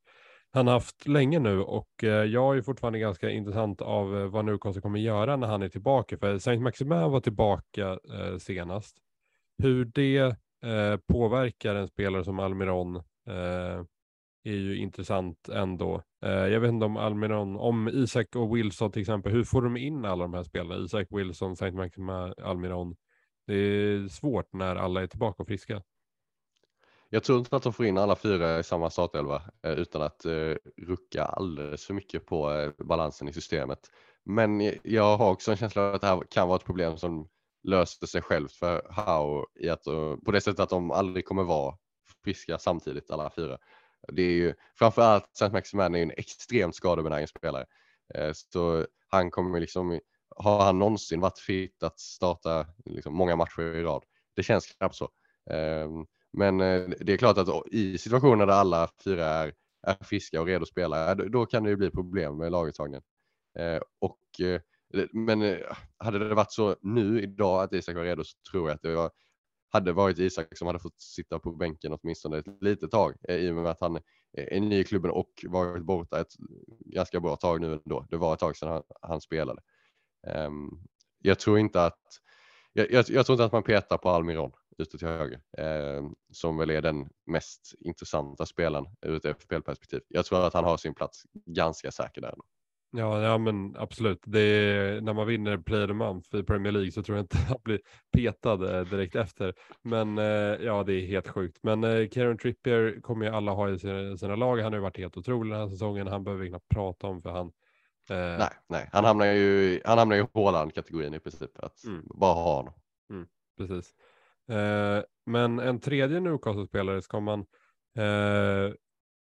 han har haft länge nu och eh, jag är fortfarande ganska intressant av eh, vad Newcastle kommer göra när han är tillbaka. För Saint Maximin var tillbaka senast. Hur det eh, påverkar en spelare som Almiron eh, är ju intressant ändå. Eh, jag vet inte om Almiron, om Isak och Wilson till exempel, hur får de in alla de här spelarna? Isak, Wilson, Saint Maxima, Almiron. Det är svårt när alla är tillbaka och friska. Jag tror inte att de får in alla fyra i samma startelva eh, utan att eh, rucka alldeles för mycket på eh, balansen i systemet. Men jag har också en känsla av att det här kan vara ett problem som löste sig självt för How i att, eh, på det sättet att de aldrig kommer vara friska samtidigt alla fyra. Det är ju framförallt St. Maximan är ju en extremt skadebenägen spelare. Eh, så han kommer liksom, har han någonsin varit fit att starta liksom många matcher i rad? Det känns knappt så. Eh, men det är klart att i situationer där alla fyra är, är friska och redo att spela, då kan det ju bli problem med laguttagningen. Och Eh, men eh, hade det varit så nu idag att Isak var redo så tror jag att det var, hade varit Isak som hade fått sitta på bänken åtminstone ett litet tag eh, i och med att han är ny i klubben och varit borta ett ganska bra tag nu ändå. Det var ett tag sedan han, han spelade. Um, jag tror inte att jag, jag, jag, tror inte att man petar på Almiron ute till höger eh, som väl är den mest intressanta spelaren ur ett FPL-perspektiv. Jag tror att han har sin plats ganska säker där. Ja, ja men absolut. Det är, när man vinner Player of the Month i Premier League så tror jag inte han blir petad eh, direkt efter. Men eh, ja, det är helt sjukt. Men eh, Kieran Trippier kommer ju alla ha i sina, sina lag. Han har ju varit helt otrolig den här säsongen. Han behöver vi knappt prata om för han. Eh... Nej, nej, han hamnar ju, han hamnar i Håland-kategorin i princip. Att mm. bara ha honom. Mm, precis. Eh, men en tredje Newcastle-spelare ska man eh,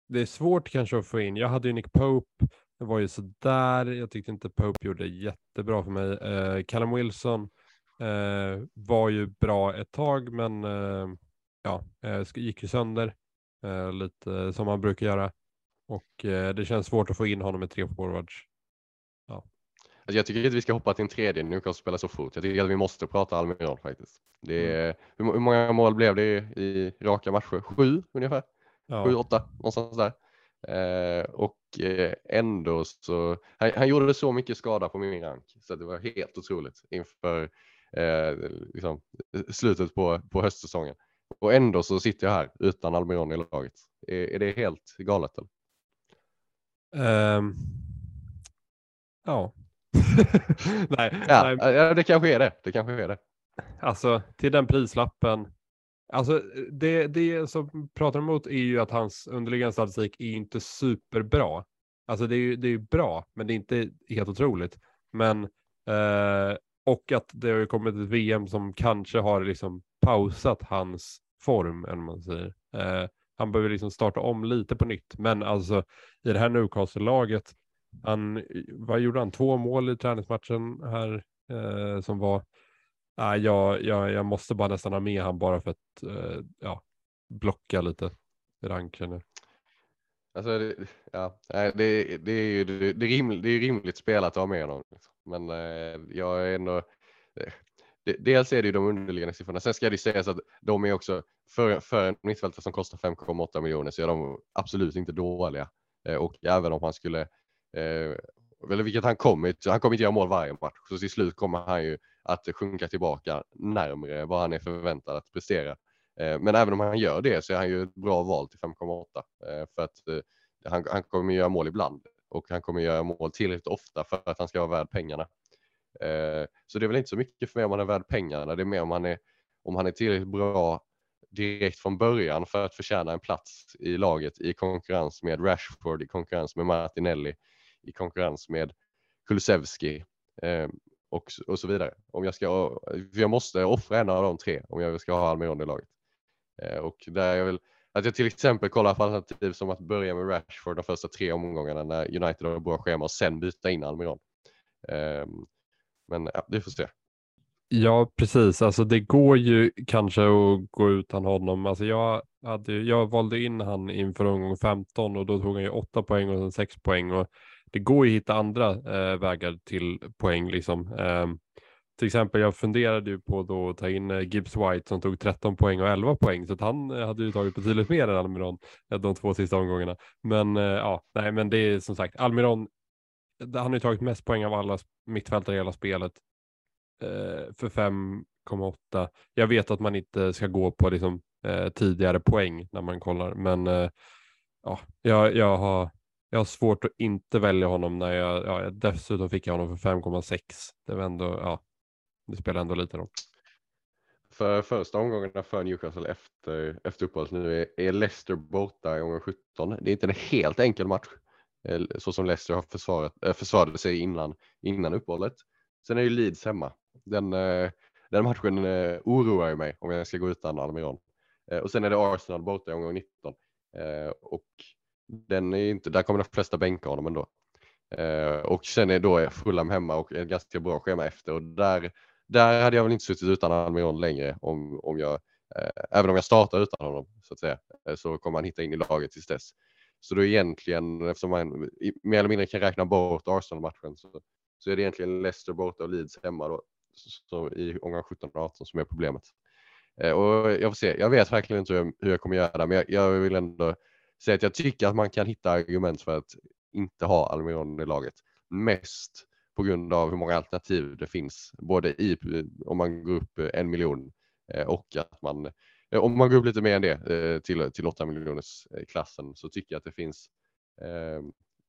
det är svårt kanske att få in. Jag hade ju Nick Pope det var ju sådär. Jag tyckte inte Pope gjorde jättebra för mig. Eh, Callum Wilson eh, var ju bra ett tag, men eh, ja, eh, gick ju sönder eh, lite som man brukar göra. Och eh, det känns svårt att få in honom med tre forwards. Ja. Alltså jag tycker inte vi ska hoppa till en tredje nu kan spela så fort. Jag tycker att vi måste prata Almiron faktiskt. Det är, mm. hur, många mål blev det i raka matcher? Sju ungefär? Ja. Sju, åtta, någonstans där. Eh, och eh, ändå så, han, han, gjorde så mycket skada på min rank så det var helt otroligt inför eh, liksom, slutet på, på höstsäsongen. Och ändå så sitter jag här utan Almiron i laget. Är, är det helt galet? Eller? Um, Ja. nej, Ja, nej, ja, det kanske är det. Det kanske är det. alltså till den prislappen. Alltså det, det som pratar emot är ju att hans underliggande statistik är inte superbra. Alltså det är ju det är ju bra, men det är inte helt otroligt. Men eh, och att det har ju kommit ett VM som kanske har liksom pausat hans form, än man säger. Eh, han behöver liksom starta om lite på nytt, men alltså i det här Newcastle-laget, han, vad gjorde han? Två mål i träningsmatchen här eh, som var, nej, jag, jag, jag måste bara nästan ha med han bara för att eh, ja, blocka lite ranken. Nu. Alltså, det, ja, det, det, är ju det, det, är rimligt, det är rimligt spelat att ha med honom. liksom. Men eh, jag är ändå... Eh, det- Dels är det ju de underliggande siffrorna. Sen ska det ju sägas att de är också, för, för en mittfältare som kostar 5,8 miljoner så är de absolut inte dåliga. Eh, och även om han skulle, eh, eller vilket han kommer, inte- han kommer inte göra mål varje match. Så till slut kommer han ju att sjunka tillbaka närmre vad han är förväntad att prestera. Eh, men även om han gör det så är han ju ett bra val till 5,8 eh, för att eh, han, han kommer göra mål ibland och han kommer göra mål tillräckligt ofta för att han ska vara värd pengarna. Så det är väl inte så mycket för mig om han är värd pengarna. Det är mer om han är, om han är tillräckligt bra direkt från början för att förtjäna en plats i laget i konkurrens med Rashford, i konkurrens med Martinelli, i konkurrens med Kulusevski och, och så vidare. Om jag, ska, jag måste offra en av de tre om jag ska ha Almiron i laget. Eh, Och där jag vill, att jag till exempel kollar på alternativ som att börja med Rashford de första tre omgångarna när United har bra schema och sen byta in Almiron. Ehm, men ja, vi får se. Ja, precis. Alltså det går ju kanske att gå utan honom. Alltså jag, hade, jag valde in han inför omgång 15 och då tog han ju 8 poäng och sen 6 poäng. Och det går ju att hitta andra eh, vägar till poäng. Liksom. Eh, till exempel, jag funderade ju på då att ta in eh, Gibbs White som tog 13 poäng och 11 poäng. Så att han eh, hade ju tagit betydligt mer än Almiron eh, de två sista omgångarna. Men eh, ja, nej, men det är som sagt Almiron. Eh, han har ju tagit mest poäng av alla mittfältare i hela spelet eh, för 5,8. Jag vet att man inte ska gå på liksom, eh, tidigare poäng när man kollar, men eh, ja, jag, jag, har, jag har svårt att inte välja honom när jag, ja, jag- dessutom fick jag honom för 5,6. Det var ändå, ja, det spelar ändå lite roll. För första omgångarna för Newcastle efter, efter uppehållet nu är, är Leicester borta i omgång 17. Det är inte en helt enkel match eh, så som Leicester har försvarat, eh, försvarade sig innan, innan uppehållet. Sen är ju Leeds hemma. Den, eh, den matchen oroar ju mig om jag ska gå utan Almiron. Och sen är det Arsenal borta i omgång 19. Och den är inte, där kommer de flesta bänka honom ändå. Eh, och sen är då Fulham hemma och ett ganska bra schema efter och där där hade jag väl inte suttit utan Almiron längre om, om jag, eh, även om jag startar utan honom så att säga, eh, så kommer han hitta in i laget tills dess. Så då egentligen, eftersom man i, mer eller mindre kan räkna bort Arsenal-matchen, så, så är det egentligen Leicester borta och Leeds hemma då, så, i omgång 17 och 18 som är problemet. Eh, och jag får se, jag vet verkligen inte hur jag, hur jag kommer göra men jag, jag vill ändå så att jag tycker att man kan hitta argument för att inte ha Almiron i laget. Mest på grund av hur många alternativ det finns, både i, om man går upp en miljon eh, och att man, eh, om man går upp lite mer än det eh, till, till 8 miljoners klassen så tycker jag att det finns eh,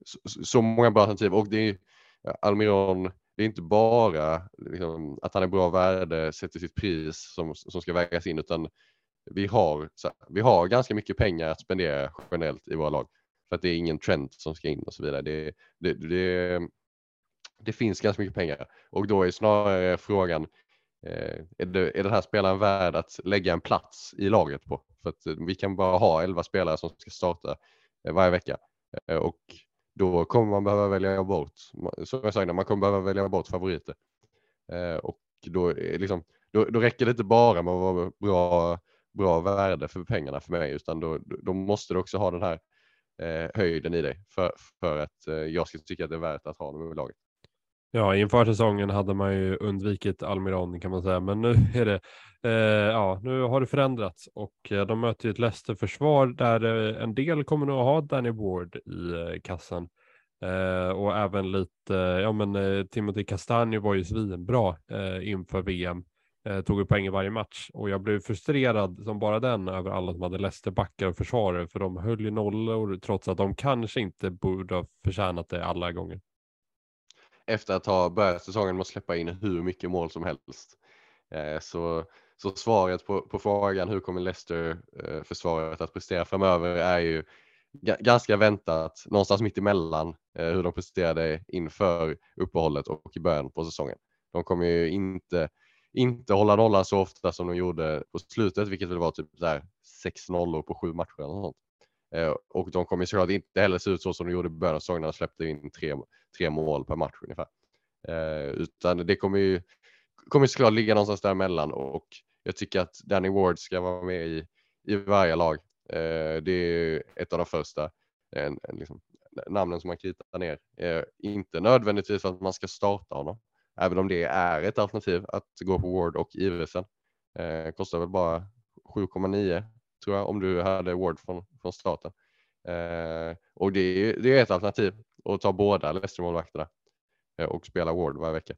så, så många bra alternativ och det är Almiron, det är inte bara liksom, att han är bra värde sett till sitt pris som, som ska vägas in utan vi har, så, vi har ganska mycket pengar att spendera generellt i våra lag för att det är ingen trend som ska in och så vidare. Det, det, det, det finns ganska mycket pengar och då är snarare frågan eh, är, det, är den här spelaren värd att lägga en plats i laget på? För att eh, vi kan bara ha 11 spelare som ska starta eh, varje vecka eh, och då kommer man behöva välja bort, som jag sa innan, man kommer behöva välja bort favoriter. Eh, och då, eh, liksom, då, då räcker det inte bara med att vara bra, bra värde för pengarna för mig utan då, då måste du också ha den här eh, höjden i dig för, för att eh, jag ska tycka att det är värt att ha dem i laget. Ja, inför säsongen hade man ju undvikit Almiron kan man säga, men nu är det, eh, ja, nu har det förändrats och eh, de möter ju ett Leicester-försvar där eh, en del kommer nog att ha Danny Ward i eh, kassan. Eh, och även lite, ja men eh, Timothy Castagne var ju svinbra eh, inför VM. Eh, tog ju poäng i varje match och jag blev frustrerad som bara den över alla som hade Leicester-backar och försvarare för de höll ju nollor trots att de kanske inte borde ha förtjänat det alla gånger. efter att ha börjat säsongen med att släppa in hur mycket mål som helst. Eh, så, så svaret på, på frågan hur kommer Leicester-försvaret eh, att prestera framöver är ju ganska väntat, någonstans mitt emellan eh, hur de presterade inför uppehållet och i början på säsongen. De kommer ju inte, inte hålla nollan så ofta som de gjorde på slutet, vilket väl var typ 6 nollor på sju matcher eller sånt. Eh, och de kommer såklart inte heller se ut så som de gjorde i början av säsongen när de släppte in tre, tre mål per match ungefär. Eh, utan det kommer ju kommer såklart ligga någonstans däremellan och jag tycker att Danny Ward ska vara med i, i varje lag. Eh, det är ett av de första en, en, liksom, namnen som man kritar ner. Eh, inte nödvändigtvis för att man ska starta honom, även om det är ett alternativ att gå på Ward och Iversen. Eh, kostar väl bara 7,9 tror jag, om du hade Ward från, från staten. Eh, och det är, det är ett alternativ att ta båda Leicester-målvakterna eh, och spela Ward varje vecka.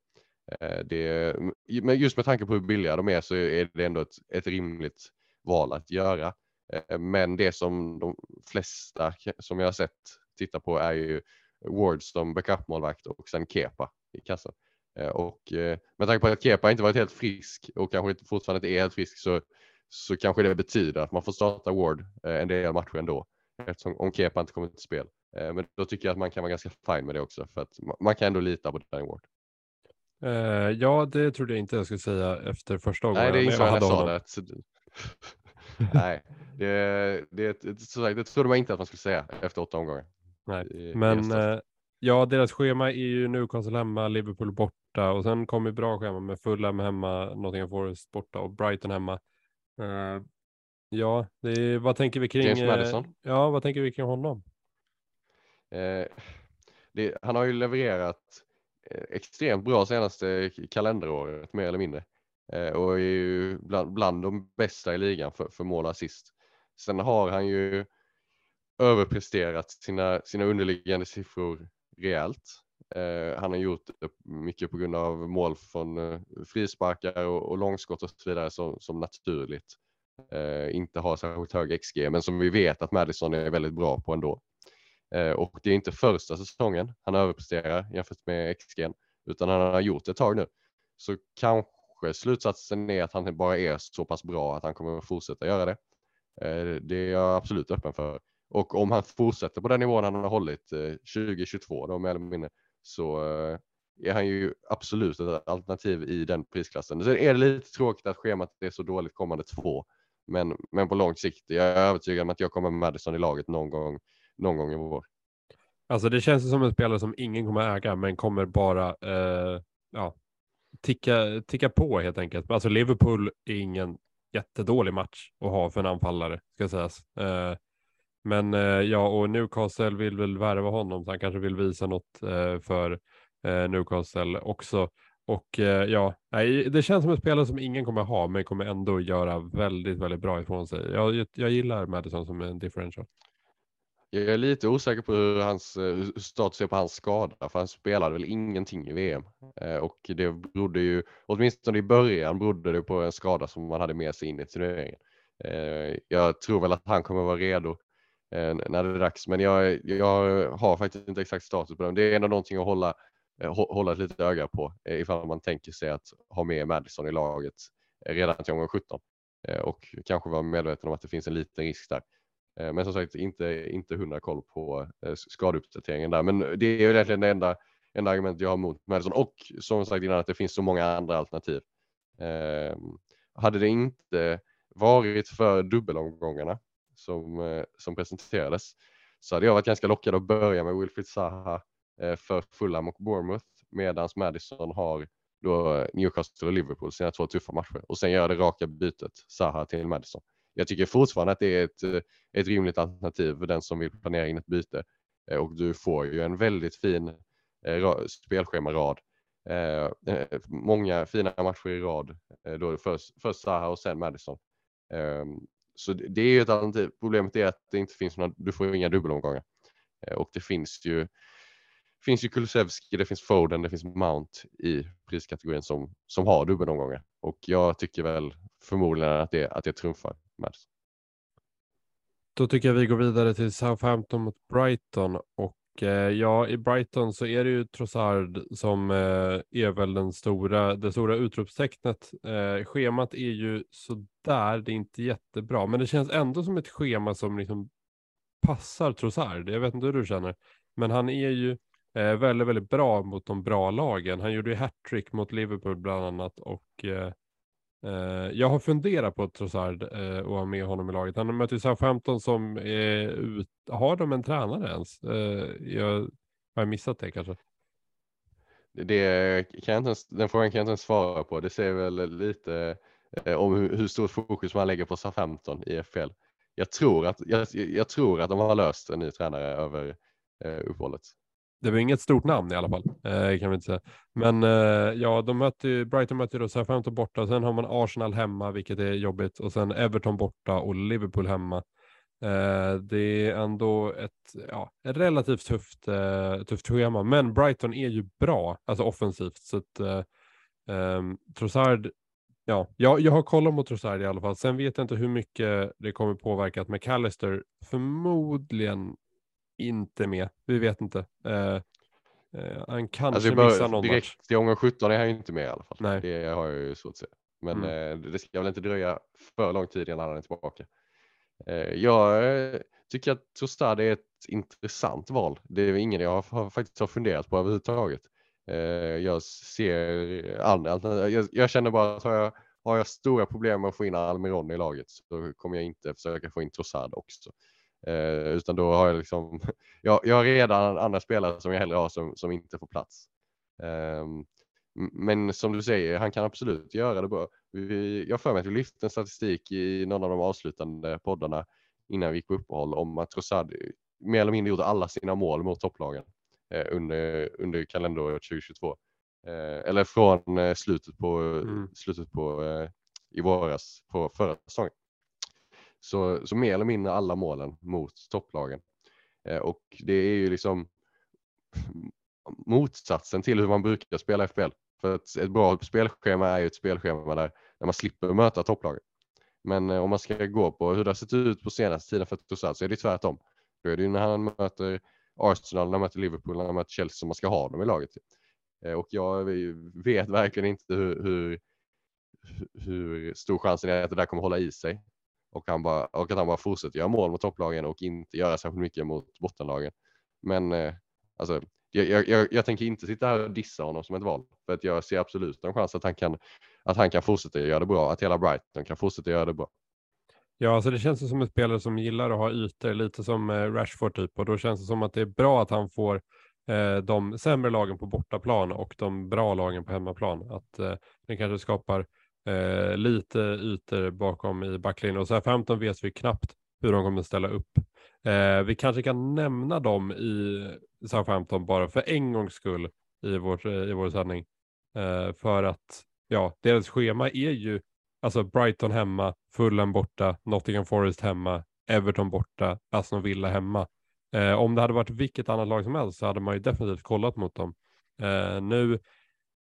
Eh, det, men just med tanke på hur billiga de är så är det ändå ett, ett rimligt val att göra. Eh, men det som de flesta som jag har sett titta på är ju Ward som backup-målvakt och sen Kepa i kassan. Eh, och eh, med tanke på att Kepa inte varit helt frisk och kanske inte fortfarande inte är helt frisk så så kanske det betyder att man får starta Ward eh, en del matcher ändå. Eftersom om Kepa inte kommer till spel. Men då tycker jag att man kan vara ganska fine med det också för att man kan ändå lita på Danny Ward. Uh, ja, det trodde jag inte jag skulle säga efter första omgången. Nej, det är inte jag sa det. Nej, det, det, det, sagt, det trodde man inte att man skulle säga efter åtta omgångar. Nej, men uh, ja, deras schema är ju Newcastle hemma, Liverpool borta och sen kommer bra schema med Fulham hemma, Nottingham Forest borta och Brighton hemma. Uh, ja, är, vad tänker vi kring? James Madison. Uh, ja, vad tänker vi kring honom? Uh, det, han har ju levererat extremt bra senaste kalenderåret mer eller mindre och är ju bland, bland de bästa i ligan för, för mål och assist. Sen har han ju överpresterat sina, sina underliggande siffror rejält. Eh, han har gjort mycket på grund av mål från eh, frisparkar och, och långskott och så vidare som, som naturligt eh, inte har särskilt hög XG, men som vi vet att Madison är väldigt bra på ändå. Och det är inte första säsongen han överpresterar jämfört med XG, utan han har gjort det ett tag nu. Så kanske slutsatsen är att han bara är så pass bra att han kommer att fortsätta göra det. Det är jag absolut öppen för. Och om han fortsätter på den nivån han har hållit 2022 då mer eller mindre så eh, är han ju absolut ett alternativ i den prisklassen. Sen är det lite tråkigt att schemat är så dåligt kommande två, men, men på lång sikt, jag är övertygad om att jag kommer med Madison i laget någon gång, någon gång i vår. Alltså det känns som en spelare som ingen kommer äga, men kommer bara eh, ja, ticka, ticka på helt enkelt. Alltså Liverpool är ingen jättedålig match att ha för en anfallare, ska sägas. Eh, men eh, ja, och Newcastle vill väl värva honom, så han kanske vill visa något eh, för eh, Newcastle också. Och eh, ja, det känns som en spelare som ingen kommer ha, men kommer ändå göra väldigt, väldigt bra ifrån sig. Jag, jag gillar Madison som en differential. Jag är lite osäker på hur hans eh, hur status är på hans skada, för han spelade väl ingenting i VM eh, och det berodde ju, åtminstone i början, berodde det på en skada som man hade med sig in i turneringen. Jag tror väl att han kommer vara redo Eh, när det är dags. Men jag, jag har faktiskt inte exakt status på dem. Det är ändå någonting att hålla, eh, hålla ett litet öga på eh, ifall man tänker sig att ha med Madison i laget eh, redan till omgång 17 eh, och kanske vara medveten om att det finns en liten risk där. Men som sagt inte, inte hundra koll på skadeuppdateringen där. Men det är ju egentligen det enda, enda argumentet jag har mot Madison och som sagt innan att det finns så många andra alternativ. Ehm, hade det inte varit för dubbelomgångarna som, eh, som presenterades så hade jag varit ganska lockad att börja med Wilfried Zaha eh, för Fulham och Bournemouth medan Madison har då eh, Newcastle och Liverpool sina två tuffa matcher och sen göra det raka bytet Zaha till Madison. Jag tycker fortfarande att det är ett, ett rimligt alternativ för den som vill planera in ett byte och du får ju en väldigt fin spelschemarad. många fina matcher i rad, då först, först Zaha och sen Madison. Ehm, så det är ju ett alternativ. Problemet är att det inte finns några, du får inga dubbelomgångar. Eh, och det finns ju, finns ju Kulusevski, det finns Foden, det finns Mount i priskategorin som, som har dubbelomgångar. Och jag tycker väl förmodligen att det, att det trumfar Mads. Då tycker jag vi går vidare till Southampton mot Brighton och eh, ja, i Brighton så är det ju Trossard som eh, är väl den stora, det stora utropstecknet. Eh, schemat är ju så där, det är inte jättebra, men det känns ändå som ett schema som liksom passar Trossard. Jag vet inte hur du känner, men han är ju eh, väldigt, väldigt bra mot de bra lagen. Han gjorde ju hattrick mot Liverpool bland annat och eh, eh, jag har funderat på Trossard eh, och ha med honom i laget. Han möter ju Southampton som är ut... Har de en tränare ens? Eh, jag har jag missat det kanske? Det kan jag inte ens, den frågan kan jag inte ens svara på. Det ser väl lite Eh, om hur, hur stort fokus man lägger på Southampton i FPL. Jag tror att, jag, jag tror att de har löst en ny tränare över eh, uppehållet. Det var inget stort namn i alla fall, eh, kan vi inte säga. Men eh, ja, de möter, Brighton möter ju då Southampton borta, sen har man Arsenal hemma, vilket är jobbigt, och sen Everton borta och Liverpool hemma. Eh, det är ändå ett, ja, ett relativt tufft, eh, tufft schema, men Brighton är ju bra, alltså offensivt, så att eh, ehm, Trossard Ja, jag, jag har kollat mot Trossard i alla fall. Sen vet jag inte hur mycket det kommer påverka att McAllister förmodligen inte med. Vi vet inte. Uh, uh, han kanske alltså missar någon direkt match. Till omgång 17 är han inte med i alla fall. Nej. Det har jag ju svårt att se. Men mm. uh, det ska väl inte dröja för lång tid innan han är tillbaka. jag tycker att Trossard är ett intressant val. Det är ingen jag har, har faktiskt har funderat på överhuvudtaget. Eh, jag ser andra jag, jag känner bara att har jag, har jag stora problem med att få in Almiron i laget så kommer jag inte försöka få in Trossard också. Eh, utan då har jag liksom, jag, jag har redan andra spelare som jag hellre har som, som inte får plats. Eh, men som du säger, han kan absolut göra det bra. Vi, jag för mig att vi lyfte en statistik i någon av de avslutande poddarna innan vi gick på uppehåll om att Trossard mer eller mindre gjorde alla sina mål mot topplagen under, under kalenderåret 2022. Eh, eller från eh, slutet på, mm. slutet på eh, i våras på förra säsongen. Så, så mer eller mindre alla målen mot topplagen. Eh, och det är ju liksom motsatsen till hur man brukar spela FBL. För ett, ett bra spelschema är ju ett spelschema där, där man slipper möta topplagen. Men eh, om man ska gå på hur det har sett ut på senaste tiden för Trossard så är det tvärtom. Då är det ju när han möter Arsenal, när man möter Liverpool, när man möter Chelsea som man ska ha dem i laget. Typ. Eh, och jag vet verkligen inte hur, hur, hur stor chansen är att det där kommer hålla i sig och, han bara, och att han bara fortsätter göra mål mot topplagen och inte göra särskilt mycket mot bottenlagen. Men eh, alltså, jag, jag, jag, tänker inte sitta här och dissa honom som ett val för att jag ser absolut en chans att han kan, att han kan fortsätta göra det bra, att hela Brighton kan fortsätta göra det bra. Ja, alltså det känns som en spelare som gillar att ha ytor, lite som eh, Rashford typ, och då känns det som att det är bra att han får eh, de sämre lagen på bortaplan och de bra lagen på hemmaplan. Att eh, det kanske skapar eh, lite ytor bakom i backlinjen och så här 15 vet vi knappt hur de kommer ställa upp. Eh, vi kanske kan nämna dem i Southampton bara för en gångs skull i, vårt, eh, i vår sändning. Eh, för att ja, deras schema är ju alltså Brighton hemma, Fulham borta, Nottingham Forest hemma, Everton borta, Aston Villa hemma. Eh, om det hade varit vilket annat lag som helst så hade man ju definitivt kollat mot dem. Eh, nu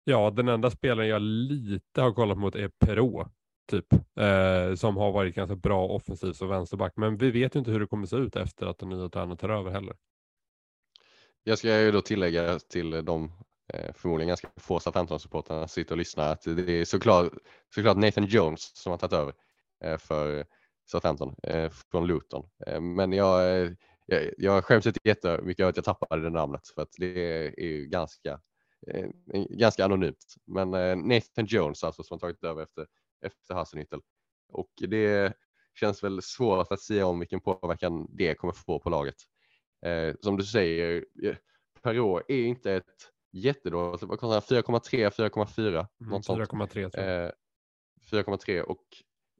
Ja, den enda spelaren jag lite har kollat mot är Perå, typ, eh, som har varit ganska bra offensivt som vänsterback. Men vi vet ju inte hur det kommer se ut efter att den nya tränaren tar över heller. Jag ska ju då tillägga till de Eh, förmodligen ganska få Southampton-supportrarna sitter och lyssnar att det är såklart, såklart Nathan Jones som har tagit över eh, för Southampton eh, från Luton. Men jag, jag, jag skäms inte jättemycket över att jag tappade det namnet för att det är ju ganska ganska anonymt. Men Nathan Jones alltså som har tagit över efter, efter Hasenhüttel. Och det känns väl svårt att säga om vilken påverkan det kommer få på laget. Som du säger, Perrault är inte ett jättedåligt, vad kostar 4,3, 4,4 något sånt. 4,3 4,3 och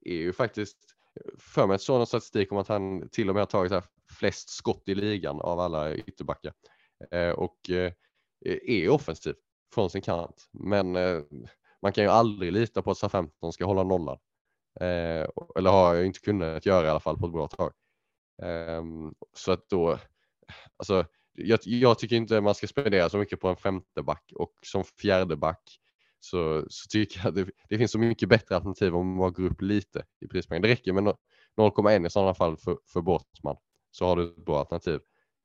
är ju faktiskt för mig sån statistik om att han till och med har tagit flest skott i ligan av alla ytterbackar. och är offensiv från sin kant. Men eh, man kan ju aldrig lita på att SA-15 ska hålla nollan. Eh, eller har jag inte kunnat göra i alla fall på ett bra tag. Eh, så att då, alltså, jag, jag, tycker inte man ska spendera så mycket på en femte back och som fjärde back så, så tycker jag det, det finns så mycket bättre alternativ om man går upp lite i prispengar. Det räcker med 0,1 i sådana fall för, för Bortman så har du ett bra alternativ.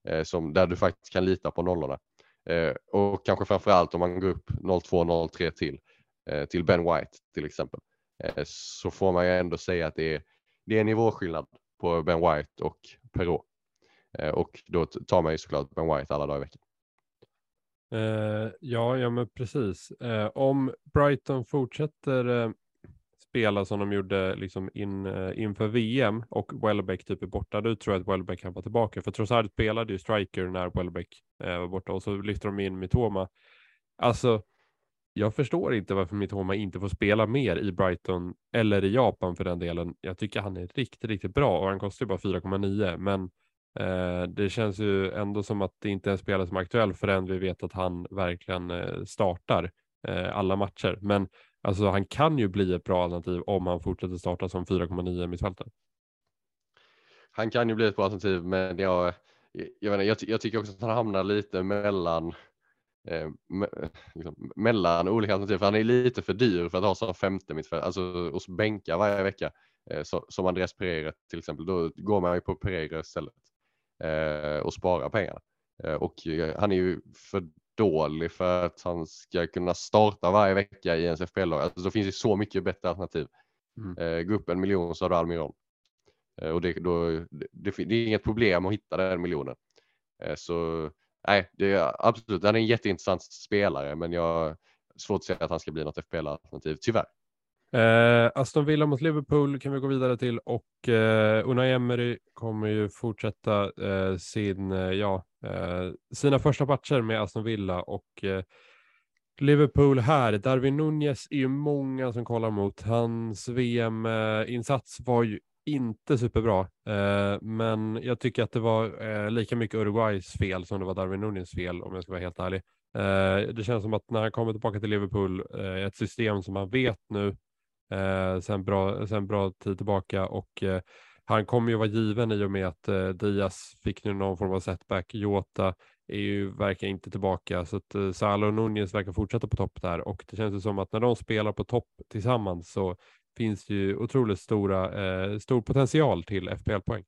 eh, som, där du faktiskt kan lita på nollorna. Eh, och kanske framförallt om man går upp 0,2-0,3 till, eh, till Ben White till exempel, eh, så får man ju ändå säga att det är, det är nivåskillnad på Ben White och Perrault. Eh, och då tar man ju såklart Ben White alla dagar i veckan. Eh, ja, ja, men precis. Eh, om Brighton fortsätter eh, spela som de gjorde liksom in, eh, inför VM och Welbeck typ är borta, då tror jag att Welbeck kan vara tillbaka. För Trossard spelade ju striker när Welbeck eh, var borta och så lyfter de in Mitoma. Alltså, jag förstår inte varför Mitoma inte får spela mer i Brighton eller i Japan för den delen. Jag tycker han är riktigt, riktigt bra och han kostar ju bara 4,9 men Eh, det känns ju ändå som att det inte är en spelare som är aktuell förrän vi vet att han verkligen eh, startar eh, alla matcher. Men alltså, han kan ju bli ett bra alternativ om han fortsätter starta som 4,9 mittfältare. Han kan ju bli ett bra alternativ, men jag, jag, vet jag, jag tycker också att han hamnar lite mellan eh, me, liksom, mellan olika alternativ. För han är lite för dyr för att ha som femte mittfältare, alltså och bänka varje vecka. Eh, så, som Andreas Pereira till exempel, då går man ju på Pereira istället och spara pengarna. Eh, och eh, han är ju för dålig för att han ska kunna starta varje vecka i ens FPL-lag. Alltså, det finns ju så mycket bättre alternativ. Mm. Eh, gå upp en miljon så har du Almiron. Eh, och det, då, det, det, är inget problem att hitta den miljonen. Eh, så nej, det är absolut, han är en jätteintressant spelare, men jag har svårt att säga att han ska bli något FPL-alternativ, tyvärr. Eh, Aston Villa mot Liverpool kan vi gå vidare till och eh, Unai Emery kommer ju fortsätta eh, sin, eh, ja, eh, sina första matcher med Aston Villa och eh, Liverpool här. Darwin Nunez är ju många som kollar mot. Hans VM-insats var ju inte superbra, eh, men jag tycker att det var eh, lika mycket Uruguays fel som det var Darwin Nunez fel om jag ska vara helt ärlig. Eh, det känns som att när han kommer tillbaka till Liverpool, ett system som han vet nu eh, sen, bra, sen bra tid tillbaka och eh, han kommer ju vara given i och med att eh, Diaz fick nu någon form av setback. Jota är ju, verkar inte tillbaka så att eh, Salo och Nunez verkar fortsätta på topp där och det känns ju som att när de spelar på topp tillsammans så finns det ju otroligt stora, eh, stor potential till FPL-poäng.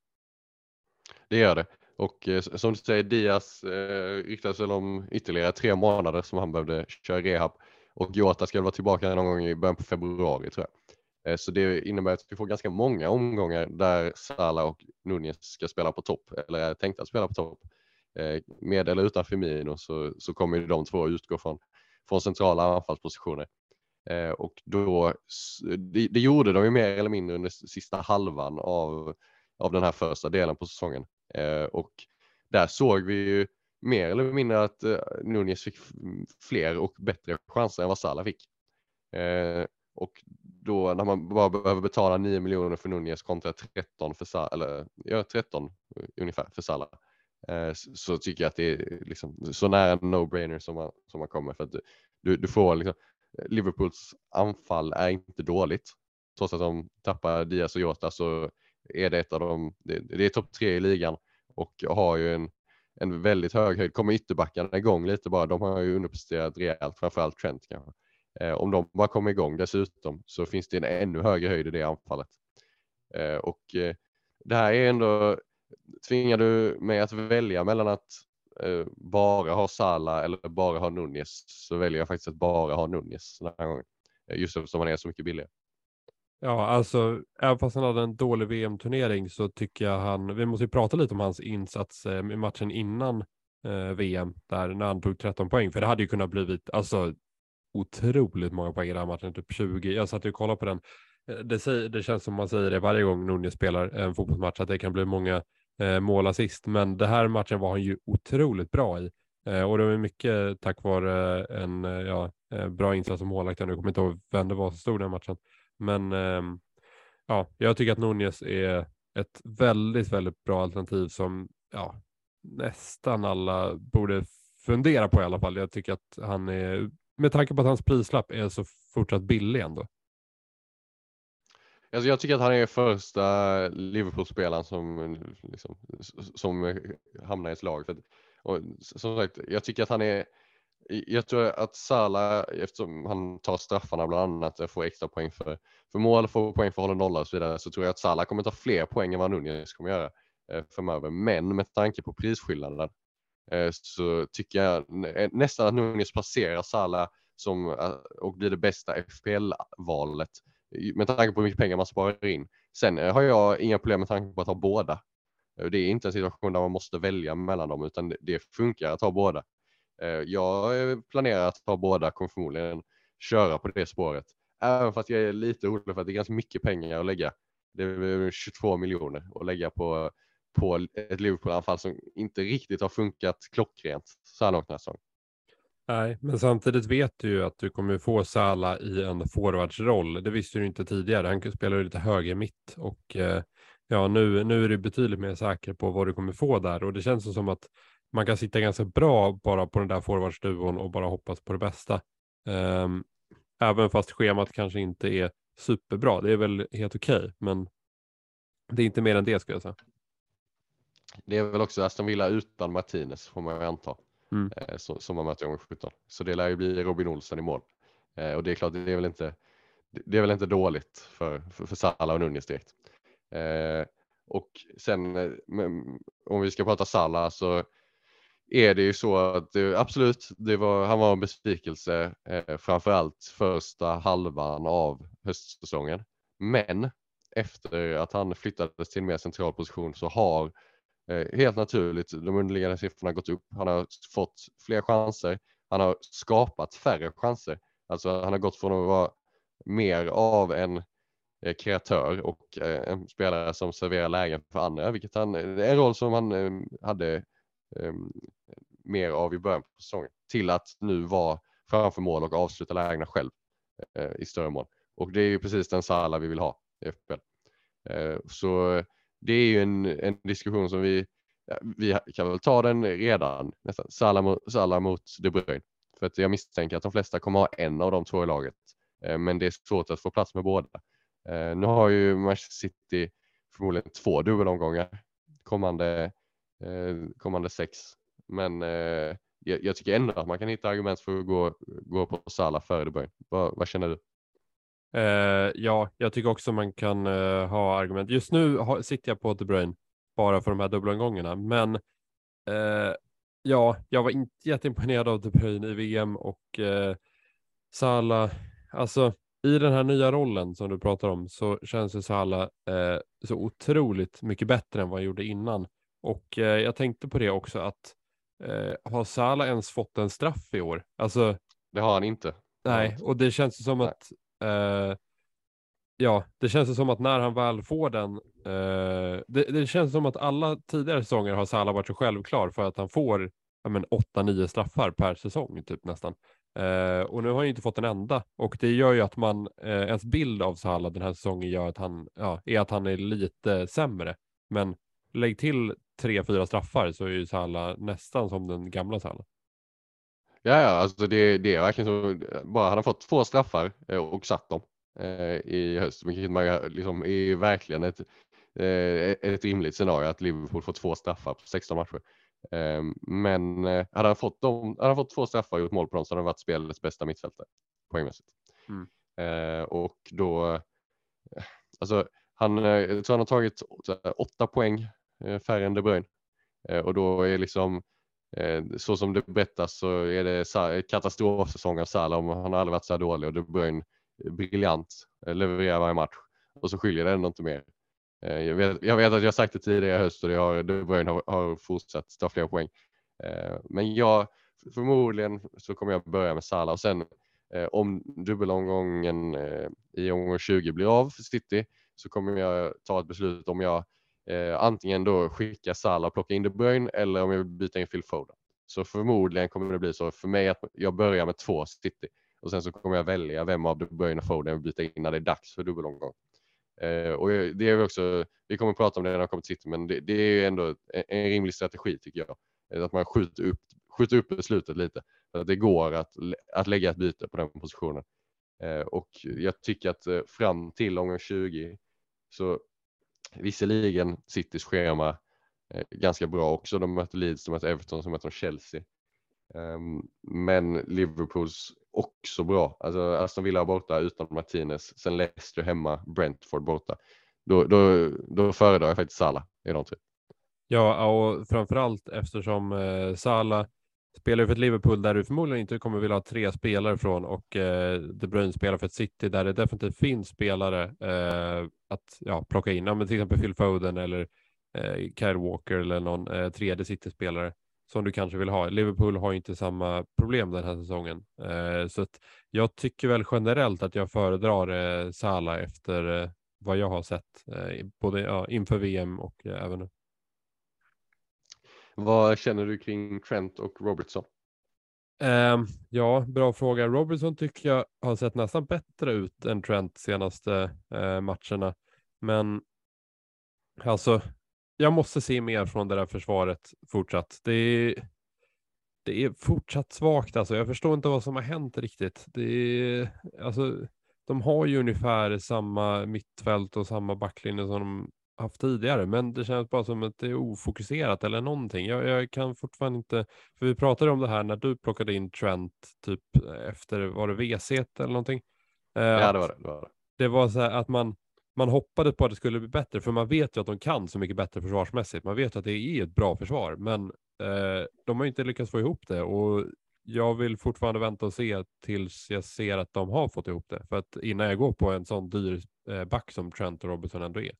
Det gör det. Och eh, som du säger, Diaz eh, ryktas väl om ytterligare tre månader som han behövde köra rehab. Och Jota ska vara tillbaka någon gång i början på februari tror jag. Eh, så det innebär att vi får ganska många omgångar där Salah och Nunez ska spela på topp eller är tänkta att spela på topp. Eh, med eller utan Firmino så, så kommer de två utgå från, från centrala anfallspositioner. Eh, och då, det, det, gjorde de ju mer eller mindre under sista halvan av, av den här första delen på säsongen. Och där såg vi ju mer eller mindre att eh, Nunez fick fler och bättre chanser än vad Salah fick. Eh, och då när man bara behöver betala 9 miljoner för Nunez kontra 13 för Salah, eller ja, 13 eh, ungefär för Salah. Eh, så tycker jag att det är liksom så nära en no-brainer som man, som man kommer för att du, du får liksom, Liverpools anfall är inte dåligt. Trots att de tappar Diaz och Jota så är det ett av de, det, det är topp tre i ligan och har ju en en väldigt hög höjd. Kommer ytterbackarna igång lite bara, de har ju underpresterat rejält, framförallt Trent kanske. Eh, om de bara kommer igång dessutom så finns det en ännu högre höjd i det anfallet. Eh, och eh, det här är ändå, tvingar du mig att välja mellan att eh, bara ha Sala eller bara ha Nunez så väljer jag faktiskt att bara ha Nunez den här gången. Eh, just eftersom han är så mycket billigare. Ja, alltså även fast han hade en dålig VM-turnering så tycker jag han, vi måste ju prata lite om hans insats eh, i matchen innan eh, VM, där när han tog 13 poäng, för det hade ju kunnat blivit alltså otroligt många poäng i den här matchen, typ 20. Jag satt ju och kollade på den. Eh, det, säger, det känns som man säger det varje gång Nunez spelar en fotbollsmatch, att det kan bli många eh, mål assist, men det här matchen var han ju otroligt bra i. Eh, och det var mycket tack vare en eh, ja, bra insats som målvakt. Jag kommer inte ihåg vem det var som stod den matchen. Men ehm, ja, jag tycker att Nunez är ett väldigt, väldigt bra alternativ som ja, nästan alla borde fundera på i alla fall. Jag tycker att han är, med tanke på att hans prislapp är så fortsatt billig ändå. Alltså jag tycker att han är första Liverpool-spelaren som, liksom, som hamnar i ett lag. För, och, som sagt, jag tycker att han är jag tror att Salah, eftersom han tar straffarna bland annat, får extra poäng för, för mål, får poäng för hålla nolla och så vidare, så tror jag att Salah kommer ta fler poäng än vad Nunez kommer göra. eh, framöver. Men med tanke på prisskillnaden eh, så tycker jag eh, nästan att Nunez passerar Salah som, eh, och blir det bästa FPL-valet med tanke på hur mycket pengar man sparar in. Sen eh, har jag inga problem med tanke på att ha båda. Det är inte en situation där man måste välja mellan dem utan det funkar att ha båda. Eh, jag planerar att ta båda, kommer förmodligen köra på det spåret. Även för att jag är lite orolig för att det är ganska mycket pengar att lägga. Det är 22 miljoner att lägga på, på ett Liverpool-anfall som inte riktigt har funkat klockrent så här långt den här säsongen. Nej, men samtidigt vet du ju att du kommer få Sala i en forwardsroll. Det visste du inte tidigare. Han spelar lite höger mitt och eh, ja, nu, nu är du betydligt mer säker på vad du kommer få där och det känns som att man kan sitta ganska bra bara på den där forwardsduon och bara hoppas på det bästa. Um, Även fast schemat kanske inte är superbra. Det är väl helt okej, okay, men det är inte mer än det skulle jag säga. Det är väl också Aston Villa utan Martinez får man anta. Mm. Eh, som man möter i 17. Så det lär ju bli Robin Olsen i mål. Eh, och det är klart, det är väl inte, det är väl inte dåligt för, för, för Salah och Nunez direkt. Eh, och sen om vi ska prata Salah så är det ju så att det, absolut, det var, han var en besvikelse eh, framförallt första halvan av höstsäsongen. Men efter att han flyttades till en mer central position så har eh, helt naturligt de underliggande siffrorna gått upp. Han har fått fler chanser. Han har skapat färre chanser. Alltså han har gått från att vara mer av en eh, kreatör och eh, en spelare som serverar lägen för andra, vilket han, är en roll som han eh, hade Ehm, mer av i början på säsongen till att nu vara framför mål och avsluta lägena själv eh, i större mål. Och det är ju precis den Sala vi vill ha i FPL. Eh, så det är ju en, en diskussion som vi, vi kan väl ta den redan nästan. Salah mot, mot De Bruyne. För att jag misstänker att de flesta kommer ha en av de två i laget. Eh, men det är svårt att få plats med båda. Eh, nu har ju Manchester City förmodligen två dubbelomgångar kommande Eh, kommande sex. Men eh, jag, jag, tycker ändå att man kan hitta argument för att gå, gå på Sala före De Bruyne. Vad, vad känner du? Uh, ja, jag tycker också man kan uh, ha argument. Just nu har, sitter jag på De Bruyne bara för de här dubbelomgångarna, men uh, ja, jag var inte jätteimponerad av De Bruyne i VM och eh, Salah, alltså i den här nya rollen som du pratar om så känns ju Salah så otroligt mycket bättre än vad han gjorde innan. Och eh, jag tänkte på det också att eh, har Salah ens fått en straff i år? Alltså, det har han inte. Nej, och det känns som nej. att eh, ja, det känns som att när han väl får den, eh, det, det, känns som att alla tidigare säsonger har Salah varit så självklar för att han får ja, 8-9 straffar per säsong typ nästan. Uh, och nu har han inte fått en enda och det gör ju att man, uh, ens bild av Salah den här säsongen gör att han, ja, är att han är lite sämre. Men lägg till tre, fyra straffar så är ju Salah nästan som den gamla Salah. Ja, ja, alltså det, det är verkligen så. Bara han har fått två straffar eh, och satt dem eh, i höst, vilket man liksom är verkligen ett, eh, ett rimligt scenario att Liverpool får två straffar på 16 matcher. Eh, men hade han fått dem, hade han fått två straffar och gjort mål på dem så hade han varit spelets bästa mittfältare poängmässigt. Mm. Och då, alltså han, jag tror han har tagit åtta poäng Eh, färre än De Bruyne. Eh, och då är liksom eh, så som det berättas så är det katastrofsäsong av Salah. Han har aldrig varit så här dålig och De Bruyne briljant, levererar varje match och så skiljer det ändå inte mer. Jag vet, jag vet att jag sagt det tidigare i höst och det har, De Bruyne har, har fortsatt ta flera poäng. Men jag, förmodligen så kommer jag börja med Salah och sen om dubbelomgången i omgång 20 blir av för City så kommer jag ta ett beslut om jag eh, antingen då skicka Salah och plocka in De Bruyne eller om jag vill byta in Phil Foden. Så förmodligen kommer det bli så för mig att jag börjar med två City och sen så kommer jag välja vem av De Bruyne och Foden jag vill byta in när det är dags för dubbelomgång. Eh, och det är också, vi kommer att prata om det när jag kommer till City, men det, det är ändå en, en rimlig strategi tycker jag. Eh, att man skjuter upp, skjuter upp beslutet lite. För att det går att, att lägga ett byte på den positionen. Eh, och jag tycker att eh, fram till omgång 20 så Visserligen Citys schema eh, ganska bra också. De möter Leeds, de möter Everton, de möter Chelsea. Ehm, men Liverpools också bra. Alltså Aston Villa borta utan Martinez, sen Leicester hemma, Brentford borta. Då, då, då föredrar jag faktiskt Salah i de tre. Ja, och framförallt eftersom eh, Salah spelar för ett Liverpool där du förmodligen inte kommer vilja ha tre spelare från och eh, De Bruyne spelar för ett City där det definitivt finns spelare eh, att ja, plocka in, ja, men till exempel Phil Foden eller eh, Kyle Walker eller någon eh, tredje City-spelare som du kanske vill ha. Liverpool har inte samma problem den här säsongen. Eh, så att jag tycker väl generellt att jag föredrar eh, Salah efter eh, vad jag har sett, eh, både ja, inför VM och eh, även nu. Vad känner du kring Trent och Robertson? Um, ja, bra fråga. Robertson tycker jag har sett nästan bättre ut än Trent senaste uh, matcherna. Men alltså, jag måste se mer från det där försvaret fortsatt. Det är, det är fortsatt svagt alltså. Jag förstår inte vad som har hänt riktigt. Det är, alltså, de har ju ungefär samma mittfält och samma backlinje som de haft tidigare, men det känns bara som att det är ofokuserat eller någonting. Jag, jag kan fortfarande inte, för vi pratade om det här när du plockade in Trent typ efter, var det WC eller någonting? Ja, det var det. Det var, det. det var så här att man, man hoppades på att det skulle bli bättre, för man vet ju att de kan så mycket bättre försvarsmässigt. Man vet att det är ett bra försvar, men eh, de har inte lyckats få ihop det och jag vill fortfarande vänta och se tills jag ser att de har fått ihop det. För att innan jag går på en sån dyr eh, back som Trent och Robertson ändå är.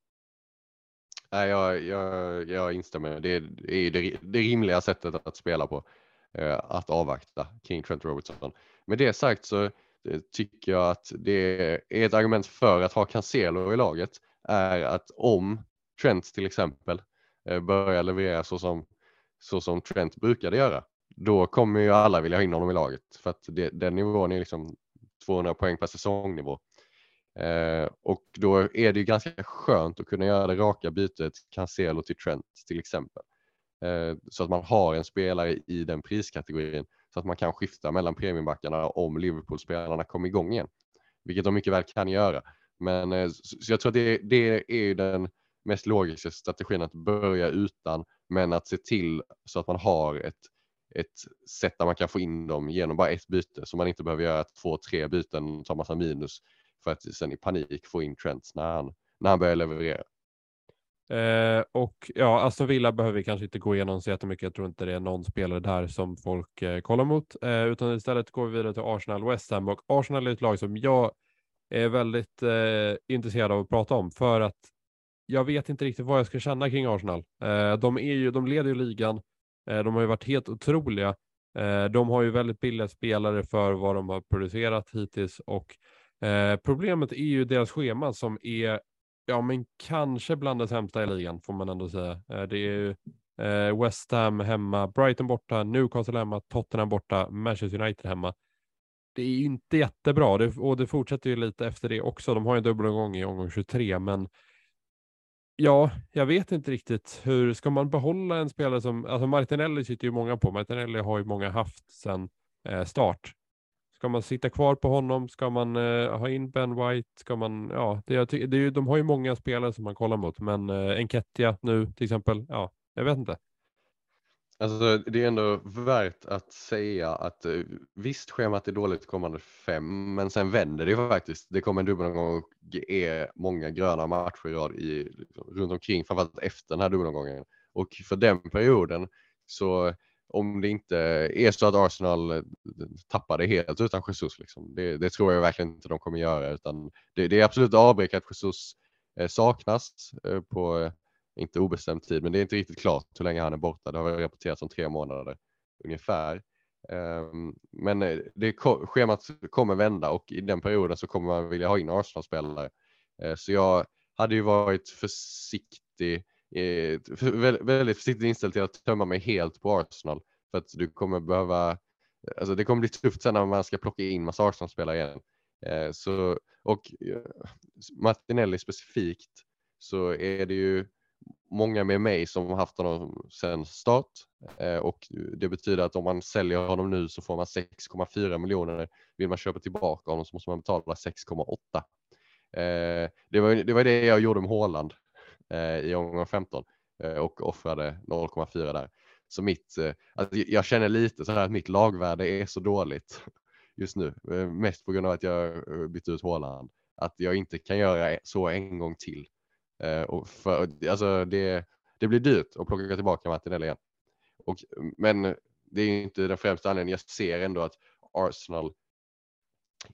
Nej, jag, jag, jag instämmer. Det är, det, det, det rimliga sättet att spela på. Eh, att avvakta kring Trent Robertson. Med det sagt så eh, tycker jag att det är ett argument för att ha Cancelo i laget är att om Trent till exempel eh, börjar leverera så som, så som Trent brukade göra, då kommer ju alla vilja ha in honom i laget för att det, den nivån är liksom 200 poäng per säsongnivå. Eh, och då är det ju ganska skönt att kunna göra det raka bytet Cancelo till Trent till exempel. Eh, så att man har en spelare i den priskategorin så att man kan skifta mellan premiumbackarna om Liverpool-spelarna kommer igång igen. Vilket de mycket väl kan göra. Men eh, så jag tror att det, det är den mest logiska strategin att börja utan men att se till så att man har ett, ett sätt där man kan få in dem genom bara ett byte så man inte behöver göra två, tre byten och ta massa minus för att sen i panik få in Trent när han, när han börjar leverera. Eh, och ja, Aston Villa behöver vi kanske inte gå igenom så jättemycket. Jag tror inte det är någon spelare där som folk eh, kollar mot, eh, utan istället går vi vidare till Arsenal West Ham och Arsenal är ett lag som jag är väldigt eh, intresserad av att prata om för att jag vet inte riktigt vad jag ska känna kring Arsenal. Eh, de, är ju, de leder ju ligan. Eh, de har ju varit helt otroliga. Eh, de har ju väldigt billiga spelare för vad de har producerat hittills och Eh, problemet är ju deras schema som är, ja men kanske bland det sämsta i ligan får man ändå säga. Eh, det är ju eh, West Ham hemma, Brighton borta, Newcastle hemma, Tottenham borta, Manchester United hemma. Det är ju inte jättebra det, och det fortsätter ju lite efter det också. De har ju en dubbelomgång i omgång 23, men ja, jag vet inte riktigt hur ska man behålla en spelare som, alltså Martinelli sitter ju många på. Martinelli har ju många haft sedan eh, start. Ska man sitta kvar på honom? Ska man eh, ha in Ben White? Ska man, ja, det, det är ju, de har ju många spelare som man kollar mot, men eh, Enketia nu till exempel, ja, jag vet inte. Alltså det är ändå värt att säga att eh, visst schemat är dåligt kommande fem, men sen vänder det ju faktiskt. Det kommer en dubbelomgång och är många gröna matcher i rad i, liksom, runt omkring, framförallt efter den här dubbelomgången. Och för den perioden så om det inte är så att Arsenal eh, tappar det helt utan Jesus. Liksom. Det, det, tror jag verkligen inte de kommer göra utan det, det är absolut avbräck att Jesus eh, saknas eh, på inte obestämd tid men det är inte riktigt klart hur länge han är borta. Det har rapporterats om tre månader ungefär. Ehm, men det, schemat kommer vända och i den perioden så kommer man vilja ha in Arsenal-spelare. Så jag hade ju varit försiktig eh, väldigt försiktigt inställd till att tömma mig helt på Arsenal. För att du kommer behöva, alltså det kommer bli tufft sen när man ska plocka in massa Arsenal-spelare igen. Eh, så, och eh, Martinelli specifikt så är det ju många med mig som har haft honom sedan start eh, och det betyder att om man säljer honom nu så får man 6,4 miljoner. Vill man köpa tillbaka honom så måste man betala 6,8. Eh, det, var, det var det jag gjorde med Håland Eh, i omgång 15 eh, och offrade 0,4 där. Så mitt, eh, alltså jag känner lite så här att mitt lagvärde är så dåligt just nu, eh, mest på grund av att jag eh, bytt ut Håland, att jag inte kan göra e-, så en gång till. Och för, alltså det, det blir dyrt att plocka tillbaka Martinelli igen. Och, men det är inte den främsta anledningen. Jag ser ändå att Arsenal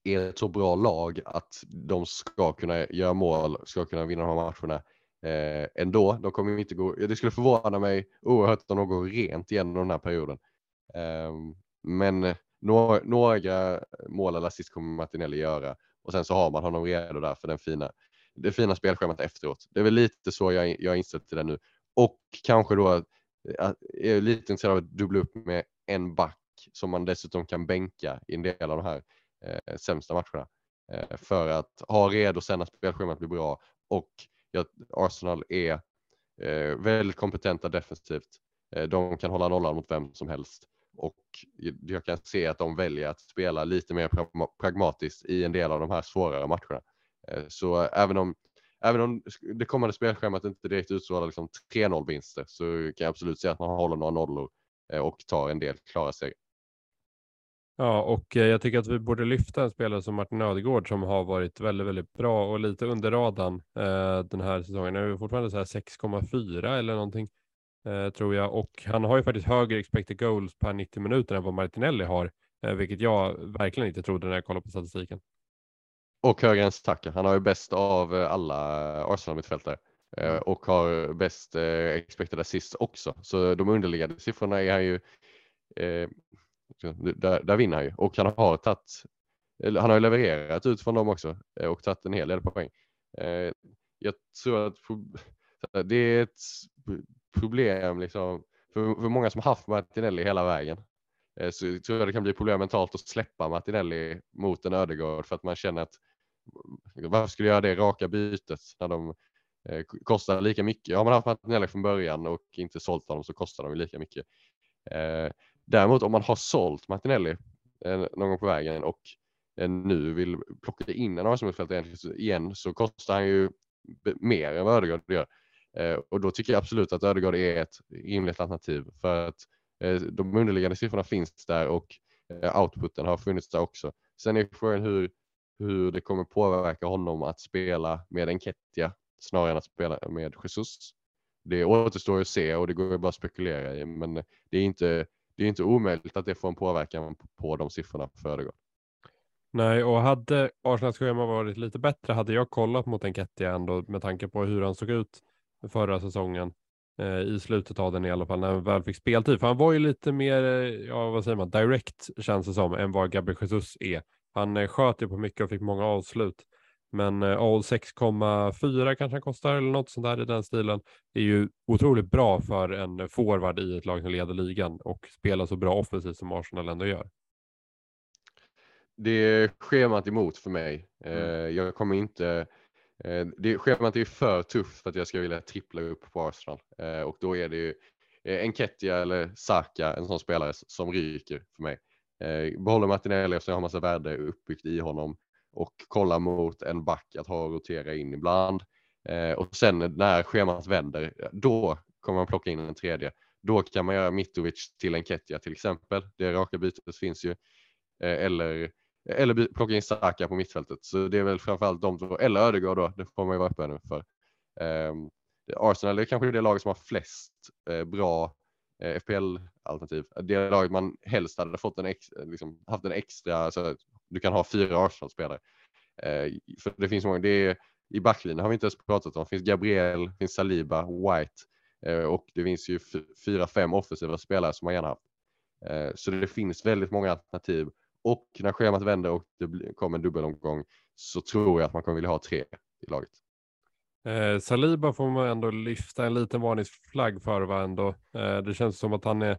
är ett så bra lag att de ska kunna göra mål, ska kunna vinna de här matcherna eh, ändå. De kommer inte gå, det skulle förvåna mig oerhört om de går rent igenom den här perioden. Ehm, eh, men några, några mål eller assist kommer Martinelli göra och sen så har man honom redo där för den fina, det fina spelschemat efteråt. Det är väl lite så jag, jag insett till det nu. Och kanske då eh, jag är lite intresserad av att dubbla upp med en back som man dessutom kan bänka i en del av de här eh, sämsta matcherna. Eh, för att ha redo sen när spelschemat blir bra och ja, Arsenal är eh, väldigt kompetenta defensivt. Eh, de kan hålla nollan mot vem som helst och jag kan se att de väljer att spela lite mer pragmatiskt i en del av de här svårare matcherna. Eh, så även om, även om det kommande spelschemat inte direkt utstrålar liksom 3-0 vinster så kan jag absolut se att man håller några nollor eh, och tar en del klara segrar. Ja, och eh, jag tycker att vi borde lyfta en spelare som Martin Ödegård som har varit väldigt, väldigt bra och lite under radarn eh, den här säsongen. Nu är fortfarande så här 6,4 eller någonting eh, tror jag och han har ju faktiskt högre expected goals per 90 minuter än vad Martinelli har, eh, vilket jag verkligen inte trodde när jag kollade på statistiken. Och högre än Saka. Han har ju bäst av eh, alla Arsenal mittfältare eh, mm. och har bäst expected assist också. Så de underliggande siffrorna är han ju där, där vinner han ju och han har tagit, han har ju levererat utifrån dem också eh, och tagit en hel del poäng. Eh, jag tror att det är ett problem liksom för, för många som haft Martinelli hela vägen. Eh, så tror jag det kan bli problem mentalt att släppa Martinelli mot en Ödegård för att man känner att varför skulle jag göra det raka bytet när de kostar lika mycket. Har man haft Martinelli från början och inte sålt honom så kostar de lika mycket. Däremot om man har sålt Martinelli eh, någon gång på vägen och eh, nu vill plocka in en Arsenalspelare igen så kostar han ju mer än vad Ödegaard gör. Eh, och då tycker jag absolut att Ödegaard är ett rimligt alternativ för att eh, de underliggande siffrorna finns där och eh, outputen har funnits där också. Sen är frågan hur, hur det kommer påverka honom att spela med Enketia snarare än att spela med Jesus. Det återstår att se och det går bara att spekulera i men det är inte det är inte omöjligt att det får en påverkan på de siffrorna på Föregård. Nej, och hade Arsenals schema varit lite bättre hade jag kollat mot Enketia ändå med tanke på hur han såg ut förra säsongen eh, i slutet av den i alla fall när han väl fick speltid. För han var ju lite mer, eh, ja vad säger man, direkt känns det som än vad Gabriel Jesus är. Han eh, sköt ju på mycket och fick många avslut. Men eh, all 6,4 kanske han kostar eller något sånt där i den stilen. är ju otroligt bra för en forward i ett lag som leder ligan och spelar så bra offensivt som Arsenal ändå gör. Det är schemat emot för mig. Eh, mm. Jag kommer inte eh, det, schemat är för tufft för att jag ska vilja trippla upp på Arsenal och då är det ju Enketia eller Saka, en sån spelare som ryker för mig. Behåller Martinelli eftersom jag har massa värde uppbyggt i honom och kolla mot en back att ha och rotera in ibland. Eh, och sen när schemat vänder, då kommer man plocka in en tredje. Då kan man göra Mitrovic till en Ketja till exempel. Det raka bytet finns ju. Eh, eller eller plocka in Saka på mittfältet. Så det är väl framförallt de två, eller Ödegaard då, det får man ju vara öppen för. Eh, Arsenal är kanske det laget som har flest eh, bra eh, FPL-alternativ. Det laget man helst hade fått en ex, liksom, haft en extra, alltså, du kan ha fyra Arsenal-spelare. Eh, för det finns många, det är, i backlinjen har vi inte ens pratat om, det finns Gabriel, finns Saliba, White eh, och det finns ju fyra, fem offensiva spelare som man gärna haft. Eh, så det finns väldigt många alternativ och när schemat vänder och det kommer en dubbelomgång så tror jag att man kommer vilja ha tre i laget. Eh, Saliba får man ändå lyfta en liten varningsflagg för va ändå. Eh, det känns som att han är,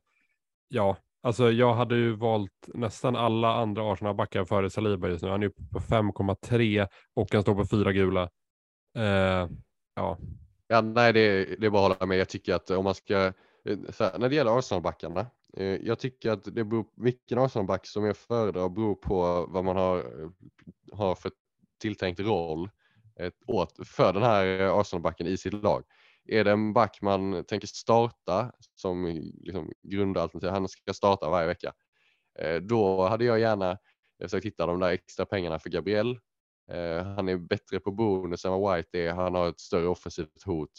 ja, Alltså jag hade ju valt nästan alla andra Arsenal-backar före Saliba just nu. Han är uppe på 5,3 och han står på fyra gula. Eh, ja. ja. Nej, det, det är bara att hålla med. Jag tycker att om man ska, eh, här, när det gäller Arsenal-backarna, eh, jag tycker att det beror, vilken Arsenal-back som jag föredrar beror på vad man har, har för tilltänkt roll eh, åt, för den här Arsenal-backen i sitt lag. Är det en back man tänker starta som liksom grundalternativ, han ska starta varje vecka, eh, då hade jag gärna eh, försökt hitta de där extra pengarna för Gabriel. Eh, han är bättre på bonus än vad White är, han har ett större offensivt hot.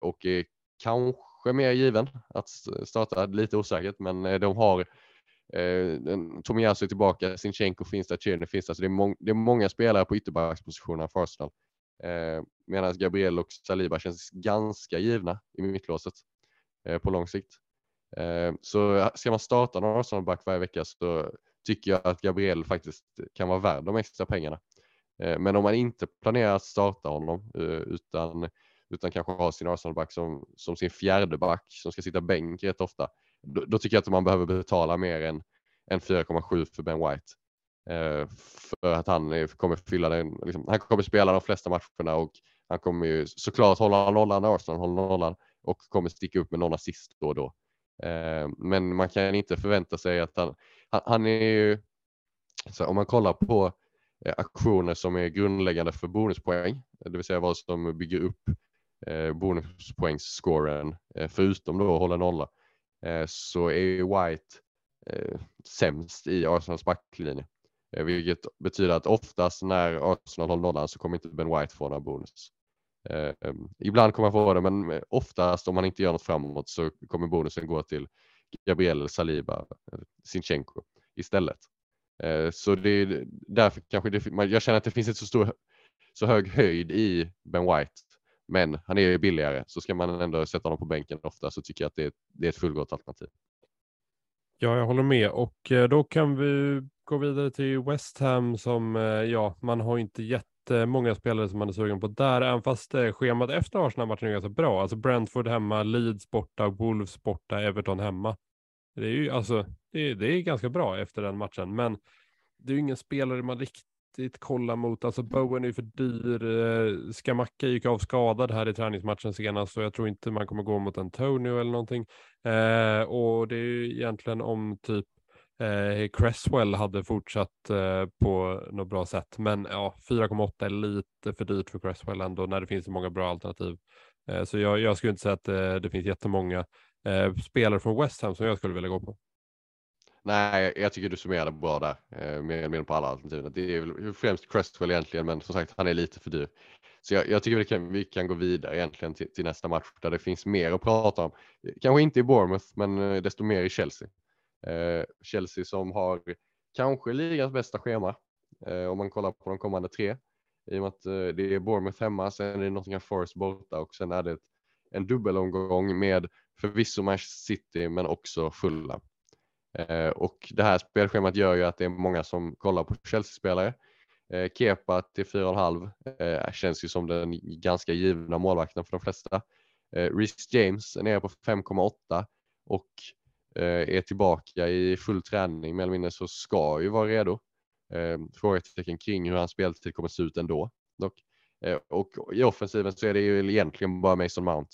Och är kanske mer given att starta, lite osäkert, men de har eh, Tomiyasu är tillbaka, Sinchenko finns där, Tierney finns där, så det är, må det är många spelare på ytterbackspositionerna för Arsenal. Eh, Medan Gabriel och Saliba känns ganska givna i mittlåset eh, på lång sikt. Eh, så ska man starta någon Arsenal-back varje vecka så tycker jag att Gabriel faktiskt kan vara värd de extra pengarna. Eh, men om man inte planerar att starta honom eh, utan, utan kanske har sin Arsenal-back som, som sin fjärde back som ska sitta bänk rätt ofta, då, då tycker jag att man behöver betala mer än, än 4,7 för Ben White. Eh, för att han kommer fylla den, liksom, han kommer spela de flesta matcherna och han kommer ju såklart hålla nollan när Arsenal håller nollan och kommer sticka upp med någon assist då och då. Eh, men man kan inte förvänta sig att han, han, är ju, så om man kollar på eh, aktioner som är grundläggande för bonuspoäng, det vill säga vad som bygger upp bonuspoängsscoren förutom då att hålla nolla, så är White sämst i Arsenals backlinje. Eh, vilket betyder att oftast när Arsenal håller nollan så kommer inte Ben White få några bonus. Eh, ibland kommer han få det, men eh, oftast om man inte gör något framåt så kommer bonusen gå till Gabriel Saliba, eh, Sinchenko istället. Eh, så det är därför kanske det, jag känner att det finns inte så stor, så hög höjd i Ben White, men han är ju billigare så ska man ändå sätta honom på bänken ofta så tycker jag att det är, det är ett fullgott alternativ. Ja, jag håller med och då kan vi gå vidare till West Ham som, eh, ja, man har inte jättemånga spelare som man är sugen på där, även fast eh, schemat efter Arsenal-matchen är ganska bra. Alltså Brentford hemma, Leeds borta, Wolves borta, Everton hemma. Det är ju alltså, det är, det är ganska bra efter den matchen, men det är ju ingen spelare man riktigt kollar mot. Alltså Bowen är ju för dyr. Eh, Skamacka gick av skadad här i träningsmatchen senast, så jag tror inte man kommer gå mot Antonio eller någonting. Eh, och det är ju egentligen om typ Eh, Cresswell hade fortsatt eh, på något bra sätt, men ja, 4,8 är lite för dyrt för Cresswell ändå när det finns så många bra alternativ. Eh, så jag, jag, skulle inte säga att eh, det finns jättemånga eh, spelare från West Ham som jag skulle vilja gå på. Nej, jag tycker du summerade bra där, eh, mer eller mindre på alla alternativen. Det är väl främst Cresswell egentligen, men som sagt, han är lite för dyr. Så jag, jag tycker vi kan, vi kan gå vidare egentligen till, till, nästa match där det finns mer att prata om. Kanske inte i Bournemouth, men eh, desto mer i Chelsea. Eh, Chelsea som har kanske ligans bästa schema eh, om man kollar på de kommande tre. I och med att eh, det är Bournemouth hemma, sen är det Nottingham Forest borta och sen är det en dubbelomgång med förvisso Manchester City men också Fulham. Eh, och det här spelschemat gör ju att det är många som kollar på Chelsea-spelare. Eh, Kepa till 4,5 eh, känns ju som den ganska givna målvakten för de flesta. Rhys James är nere på 5,8 och Eh, är tillbaka i full träning mer eller mindre så ska ju vara redo. Eh, frågetecken kring hur hans speltid kommer se ut ändå. Dock. Eh, och i offensiven så är det ju egentligen bara Mason Mount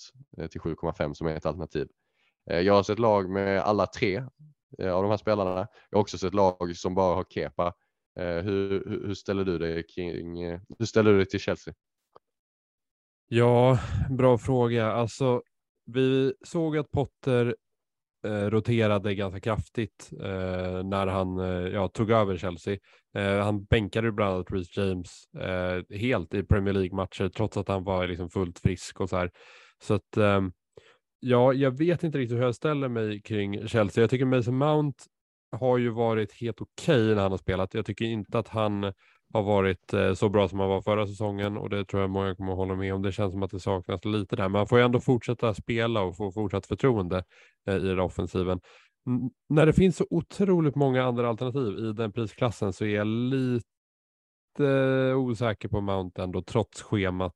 till 7,5 som är ett alternativ. Jag har sett lag med alla tre av de här spelarna. Jag har också sett lag som bara har Kepa. Hur, hur ställer du dig kring, hur ställer du dig till Chelsea? Ja, bra fråga. Alltså, vi såg att Potter Eh, roterade ganska kraftigt eh, när han eh, ja, tog över Chelsea. Eh, han bänkade bland annat Reece James eh, helt i Premier League-matcher trots att han var liksom fullt frisk och så här. Så att ehm, ja, jag vet inte riktigt hur jag ställer mig kring Chelsea. Jag tycker Mason Mount har ju varit helt okej okay när han har spelat. Jag tycker inte att han har varit eh, så bra som han var förra säsongen och det tror jag många kommer att hålla med om. Det känns som att det saknas lite där, men han får ju ändå fortsätta spela och få fortsatt förtroende eh, i den offensiven. När det finns så otroligt många andra alternativ i den prisklassen så är jag lite osäker på Mount ändå trots schemat.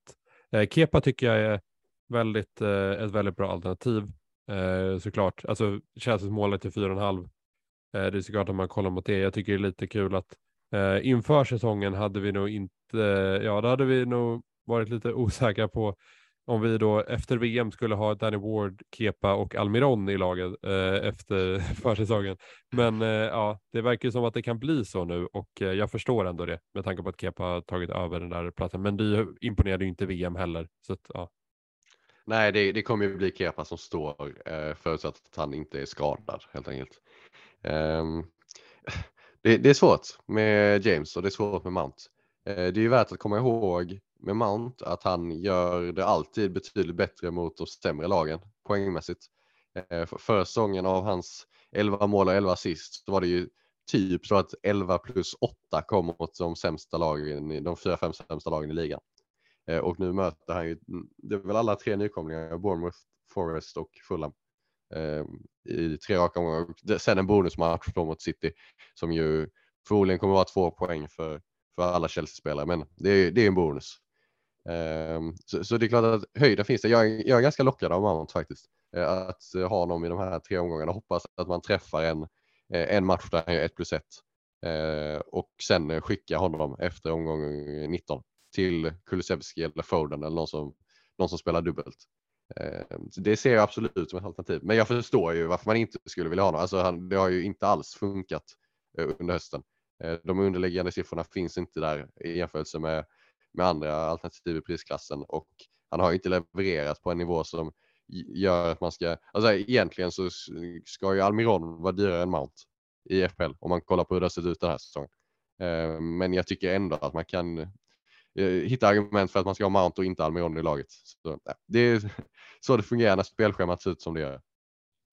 Eh, Kepa tycker jag är väldigt, ett väldigt bra alternativ såklart. Alltså Chelseas målet till 4,5. Det är såklart om man kollar mot det. Jag tycker det är lite kul att Eh, inför säsongen hade vi nog inte, ja då hade vi nog varit lite osäkra på om vi då efter VM skulle ha Danny Ward, Kepa och Almiron i laget eh, efter försäsongen. Men eh, ja, det verkar som att det kan bli så nu och eh, jag förstår ändå det med tanke på att Kepa har tagit över den där platsen. Men det imponerade ju inte VM heller. Så att, ja. Nej, det, det kommer ju bli Kepa som står eh, förutsatt att han inte är skadad helt enkelt. Um, det, det, är svårt med James och det är svårt med Mount. Eh, det är ju värt att komma ihåg med Mount att han gör det alltid betydligt bättre mot de sämre lagen poängmässigt. Eh, förra säsongen av hans 11 mål och 11 assist så var det ju typ så att 11 plus 8 kom mot de sämsta lagen, de fyra, fem sämsta lagen i ligan. Eh, och nu möter han ju, det är väl alla tre nykomlingar, Bournemouth, Forest och Fulham i tre raka omgångar. Sen en bonusmatch då mot City som ju förmodligen kommer vara två poäng för, för alla Chelsea-spelare, men det är, det är en bonus. Ehm, så, så, det är klart att höjden finns det. Jag, jag är ganska lockad av Mount faktiskt. Eh, att ha honom i de här tre omgångarna. Hoppas att man träffar en, eh, en match där han gör 1 plus 1 eh, och sen skicka honom efter omgång 19 till Kulusevski eller Foden eller någon som, någon som spelar dubbelt. Ehm, det ser jag absolut som ett alternativ, men jag förstår ju varför man inte skulle vilja ha honom. Alltså han, det har ju inte alls funkat eh, under hösten. Eh, de underliggande siffrorna finns inte där i jämförelse med, med andra alternativ i prisklassen och han har inte levererat på en nivå som gör att man ska, alltså egentligen så ska ju Almiron vara dyrare än Mount i FPL om man kollar på hur det har sett ut den här säsongen. Ehm, men jag tycker ändå att man kan eh, hitta argument för att man ska ha Mount och inte Almiron i laget. Så, det är så det fungerar när spelschemat ser ut som det gör.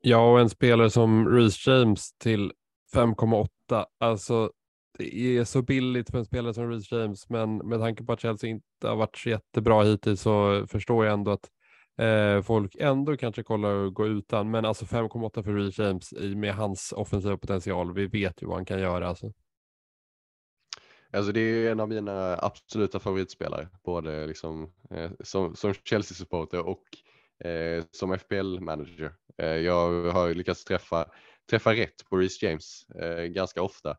Ja, och en spelare som Reece James till 5,8. Alltså, det är så billigt för en spelare som Reece James, men med tanke på att Chelsea inte har varit så jättebra hittills så förstår jag ändå att eh, folk ändå kanske kollar och går utan. Men alltså 5,8 för Reece James med hans offensiva potential. Vi vet ju vad han kan göra. Alltså. Alltså det är en av mina absoluta favoritspelare, både liksom, eh, som, som Chelsea-supporter och eh, som FPL-manager. Eh, jag har lyckats träffa, träffa rätt på Reece James eh, ganska ofta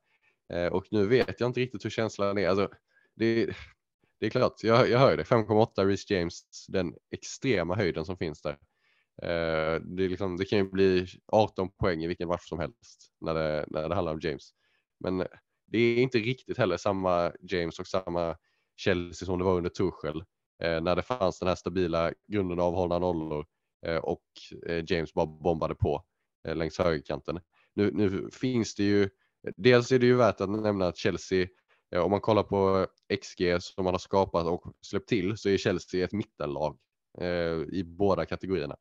eh, och nu vet jag inte riktigt hur känslan är. Alltså, det, det är klart, jag, jag hör det. 5,8 Reece James, den extrema höjden som finns där. Eh, det, liksom, det, kan ju bli 18 poäng i vilken match som helst när det, när det handlar om James. Men det är inte riktigt heller samma James och samma Chelsea som det var under Tuchel. Eh, när det fanns den här stabila grunden av hållna nollor eh, och eh, James bara bombade på eh, längs högerkanten. Nu, nu finns det ju, dels är det ju värt att nämna att Chelsea eh, om man kollar på XG som man har skapat och släppt till så är Chelsea ett mittenlag eh, i båda kategorierna.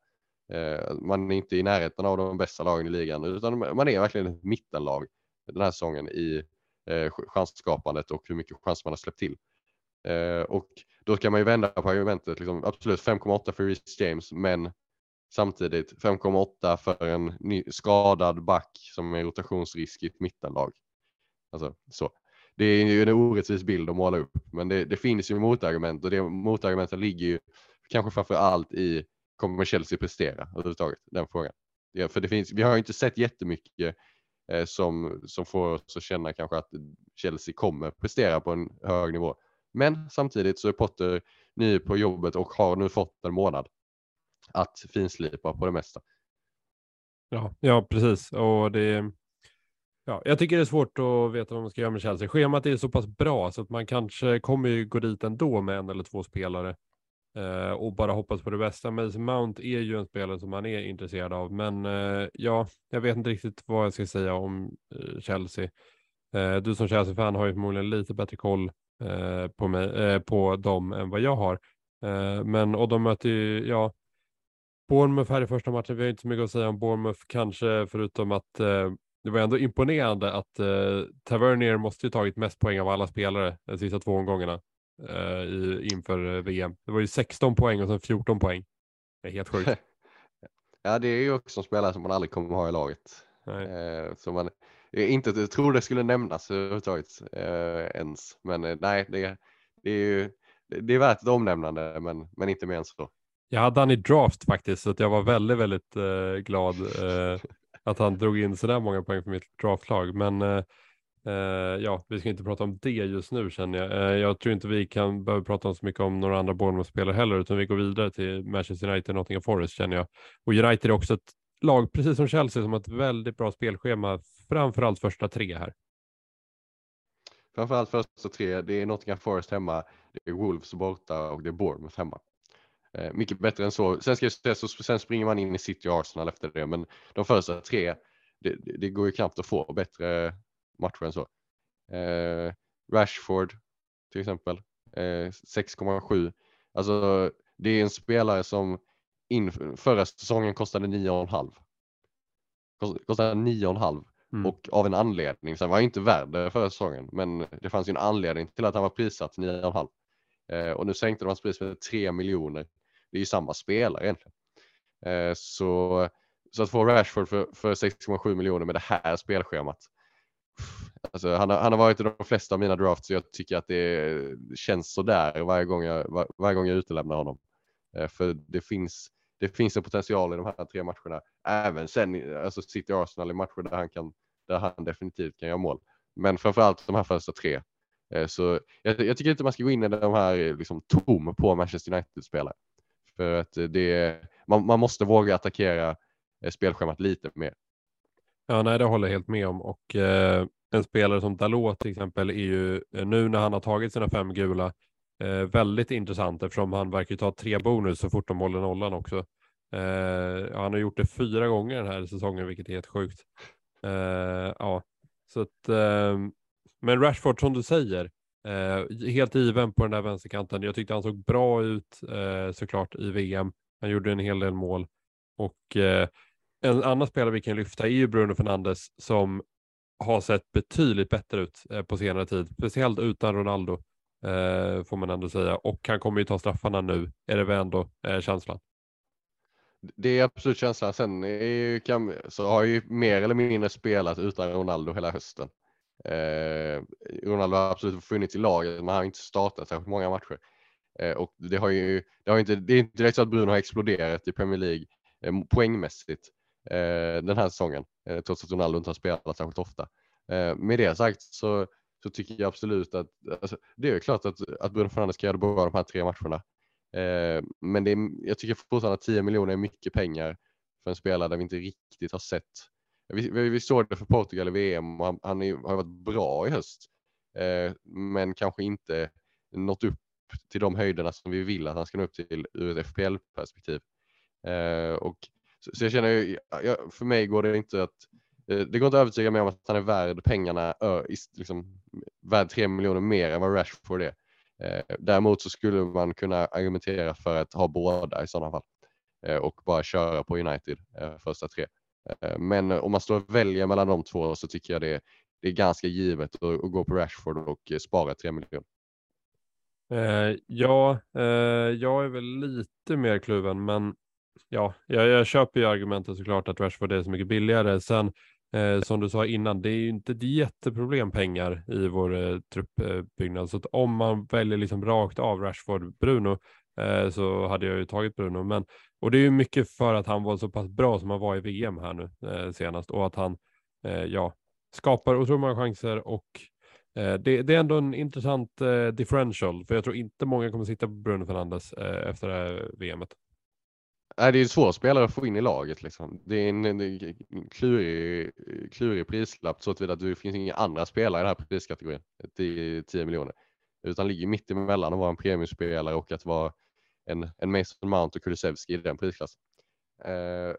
Eh, man är inte i närheten av de bästa lagen i ligan utan man är verkligen ett mittenlag den här säsongen i eh, chansskapandet och hur mycket chans man har släppt till. Eh, och då kan man ju vända på argumentet, liksom, absolut 5,8 för Reece James, men samtidigt 5,8 för en ny, skadad back som är rotationsrisk i ett mittenlag. Alltså så det är ju en orättvis bild att måla upp, men det, det finns ju motargument och det motargumentet ligger ju kanske framför allt i kommer Chelsea prestera överhuvudtaget, den frågan. Ja, för det finns, vi har inte sett jättemycket eh, som, som får oss att känna kanske att Chelsea kommer prestera på en hög nivå. Men samtidigt så är Potter ny på jobbet och har nu fått en månad att finslipa på det mesta. Ja, ja precis. Och det, Ja, jag tycker det är svårt att veta vad man ska göra med Chelsea. Schemat är så pass bra så att man kanske kommer ju gå dit ändå med en eller två spelare eh, och bara hoppas på det bästa. Mason Mount är ju en spelare som man är intresserad av, men eh, ja, jag vet inte riktigt vad jag ska säga om eh, Chelsea. Eh, du som Chelsea-fan har ju förmodligen lite bättre koll eh, på, mig, eh, på dem än vad jag har. men och de möter ju, ja, Bournemouth här i första matchen. Vi har inte så mycket att säga om Bournemouth kanske förutom att det var ändå imponerande att eh, Tavernier måste ju tagit mest poäng av alla spelare de sista två omgångarna eh, i, inför eh, VM. Det var ju 16 poäng och sen 14 poäng. Det är helt sjukt. ja, det är ju också en spelare som man aldrig kommer ha i laget. Eh, som man Eh, inte tror det skulle nämnas överhuvudtaget eh, ens. Men eh, nej, det, det är ju det är värt ett omnämnande, men, men inte mer än så. Jag hade han i draft faktiskt, så att jag var väldigt, väldigt eh, glad eh, att han drog in sådär många poäng för mitt draftlag. Men eh, eh, ja, vi ska inte prata om det just nu känner jag. Eh, jag tror inte vi kan behöva prata om så mycket om några andra Bournemouth-spelare heller, utan vi går vidare till Manchester United och Nottingham Forest känner jag. Och United är också ett lag, precis som Chelsea, som har ett väldigt bra spelschema, framförallt första tre här. Framförallt första tre, det är Nottingham Forest hemma, det är Wolves borta och det är Bournemouth hemma. Eh, mycket bättre än så. Sen, ska jag säga, så, sen springer man in i City och Arsenal efter det, men de första tre, det, det går ju knappt att få bättre matcher än så. Eh, Rashford till exempel, eh, 6,7. Alltså det är en spelare som in, förra säsongen kostade 9,5. Kost- Kostade 9,5 Mm. och av en anledning. Sen var han inte värd det förra säsongen, men det fanns ju en anledning till att han var prissatt 9,5. Eh, och nu sänkte de hans pris med 3 miljoner. Det är ju samma spelare egentligen. Eh, så, så att få Rashford för, för 6,7 miljoner med det här spelschemat. Alltså, han, har, han har varit i de flesta av mina drafts och jag tycker att det känns sådär varje gång jag, var, varje gång jag utelämnar honom. Eh, för det finns, det finns en potential i de här tre matcherna. Även sen alltså City Arsenal i matcher där han, kan, där han definitivt kan göra mål. Men framförallt de här första tre. Eh, så jag, jag tycker inte man ska gå in i de här eh, liksom, tom på Manchester United-spelare. För att eh, det, man, man måste våga attackera spelschemat lite mer. Ja, nej, det håller jag helt med om. Och eh, en spelare som Dalot till exempel är ju nu när han har tagit sina fem gula eh, väldigt intressant eftersom han verkar ju ta tre bonus så fort de håller nollan också. Eh, han har gjort det fyra gånger den här säsongen, vilket är helt sjukt. Eh, ja, så att, eh, men Rashford som du säger, eh, helt given på den där vänsterkanten. Jag tyckte han såg bra ut eh, såklart i VM. Han gjorde en hel del mål och eh, en annan spelare vi kan lyfta är ju Bruno Fernandes som har sett betydligt bättre ut eh, på senare tid, speciellt utan Ronaldo eh, får man ändå säga. Och han kommer ju ta straffarna nu, är det väl ändå eh, känslan. Det är absolut känslan. Sen är ju, kan, så har ju mer eller mindre spelat utan Ronaldo hela hösten. Eh, Ronaldo har absolut funnits i laget, men han har inte startat särskilt många matcher. Eh, och det har ju, det har inte, det är inte direkt så att Bruno har exploderat i Premier League eh, poängmässigt eh, den här säsongen, eh, trots att Ronaldo inte har spelat särskilt ofta. Eh, med det sagt så, så tycker jag absolut att alltså, det är klart att, att Bruno Fernandes kan göra det bra de här tre matcherna. Eh, men det är, jag tycker fortfarande att 10 miljoner är mycket pengar för en spelare där vi inte riktigt har sett. Vi, vi, vi såg det för Portugal i VM och han, han är, har varit bra i höst. Eh, men kanske inte nått upp till de höjderna som vi vill att han ska nå upp till ur ett FPL-perspektiv. Eh, och så, så jag känner, ju- jag, för mig går det inte att Eh, det går inte att övertyga mig om att han är värd pengarna, liksom, värd 3 miljoner mer än vad Rashford är. Eh, däremot så skulle man kunna argumentera för att ha båda i sådana fall eh, och bara köra på United första tre. Men om man står och väljer mellan de två så tycker jag det, det är ganska givet att, att gå på Rashford och spara 3 miljoner. Eh, ja, eh, jag är väl lite mer kluven, men ja, jag, jag köper ju argumentet såklart att Rashford är så mycket billigare. Sen eh, som du sa innan, det är ju inte ett jätteproblem pengar i vår eh, truppbyggnad. Så att om man väljer liksom rakt av Rashford, Bruno, eh, så hade jag ju tagit Bruno. Men, och det är ju mycket för att han var så pass bra som han var i VM här nu eh, senast och att han eh, ja, skapar otroligt många chanser och eh, Det, det är ändå en intressant eh, differential, för jag tror inte många kommer sitta på Bruno Fernandes eh, efter det här VMet. Nej, det är en svår spelare att få in i laget. Liksom. Det är en, en, en klurig, klurig prislapp så att det finns inga andra spelare i den här priskategorin till 10 miljoner. Utan ligger mitt emellan att vara en premiumspelare och att vara en, en Mason Mount och Kulusevski i den prisklassen. Eh,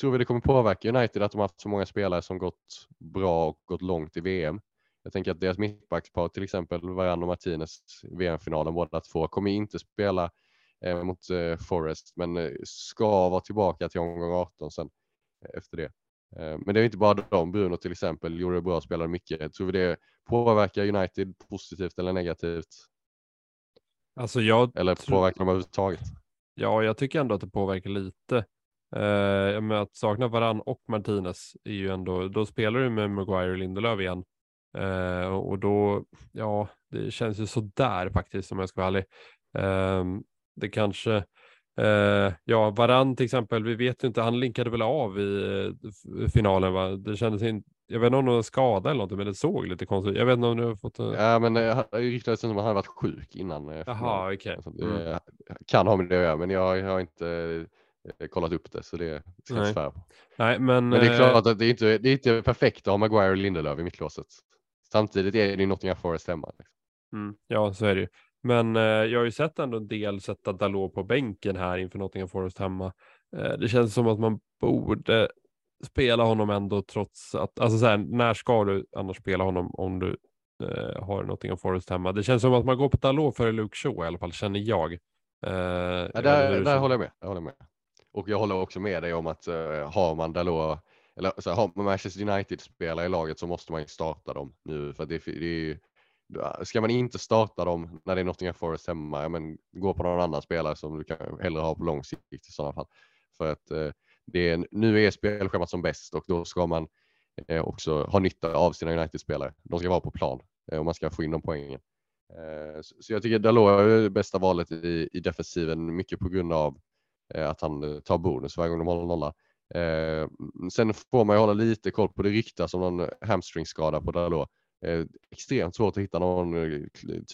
tror vi det kommer påverka United att de har haft så många spelare som gått bra och gått långt i VM? Jag tänker att deras mittbackspar, till exempel Varann och Martinez, VM-finalen båda två, kommer inte spela eh, mot eh, Forest, men eh, ska vara tillbaka till omgång 18 sen eh, efter det. Eh, men det är inte bara de, Bruno till exempel gjorde det bra, spelade mycket. Tror vi det påverkar United positivt eller negativt? Alltså jag, Eller tror- påverkar dem överhuvudtaget? ja, jag tycker ändå att det påverkar lite. Eh, med att sakna Varann och Martinez är ju ändå, då spelar du med Maguire och Lindelöf igen. Eh, och då, ja, det känns ju sådär faktiskt om jag ska vara ärlig. Eh, det kanske, eh, ja, Varann till exempel, vi vet ju inte, han linkade väl av i f- finalen va? Det kändes inte, jag vet inte om det var skada eller någonting, men det såg lite konstigt. Jag vet inte om du har fått en... Ja, men det ryktades som att han varit sjuk innan. Jaha, okej. Alltså, Mm. kan ha med det att göra, men jag, jag har inte kollat upp det så det ska jag svära på. Nej, men... Men det är klart att det är inte det är inte perfekt att ha Maguire och Lindelöf i mittlåset. Samtidigt är det ju Nottingham Forest hemma. Liksom. Mm, ja, så är det ju. Men eh, jag har ju sett ändå en del sätta Dalot på bänken här inför Nottingham Forest hemma. Eh, det känns som att man borde spela honom ändå trots att, alltså så här, när ska du annars spela honom om du eh, har Nottingham Forest hemma? Det känns som att man går på Dalot före Luke Shaw i alla fall, känner jag. Eh, Ja, där, där håller jag med. Jag håller med. och jag håller också med dig om att uh, har man Dalot, eller så här, har man Manchester United-spelare i laget så måste man ju starta dem nu. För det, det är, ska man inte starta dem när det är Nottingham Forest hemma, men gå på någon annan spelare som du kan hellre ha på lång sikt i sådana fall. För att eh, det är, nu är spelschemat som bäst och då ska man eh, också ha nytta av sina United-spelare. De ska vara på plan eh, och man ska få in de poängen. Eh, så jag tycker Dalot är det bästa valet i, i defensiven, mycket på grund av Eh, att han eh, tar bonus varje gång de håller nolla. Eh, sen får man ju hålla lite koll på det ryktas om någon hamstringskada på Dalot. Eh, extremt svårt att hitta någon eh,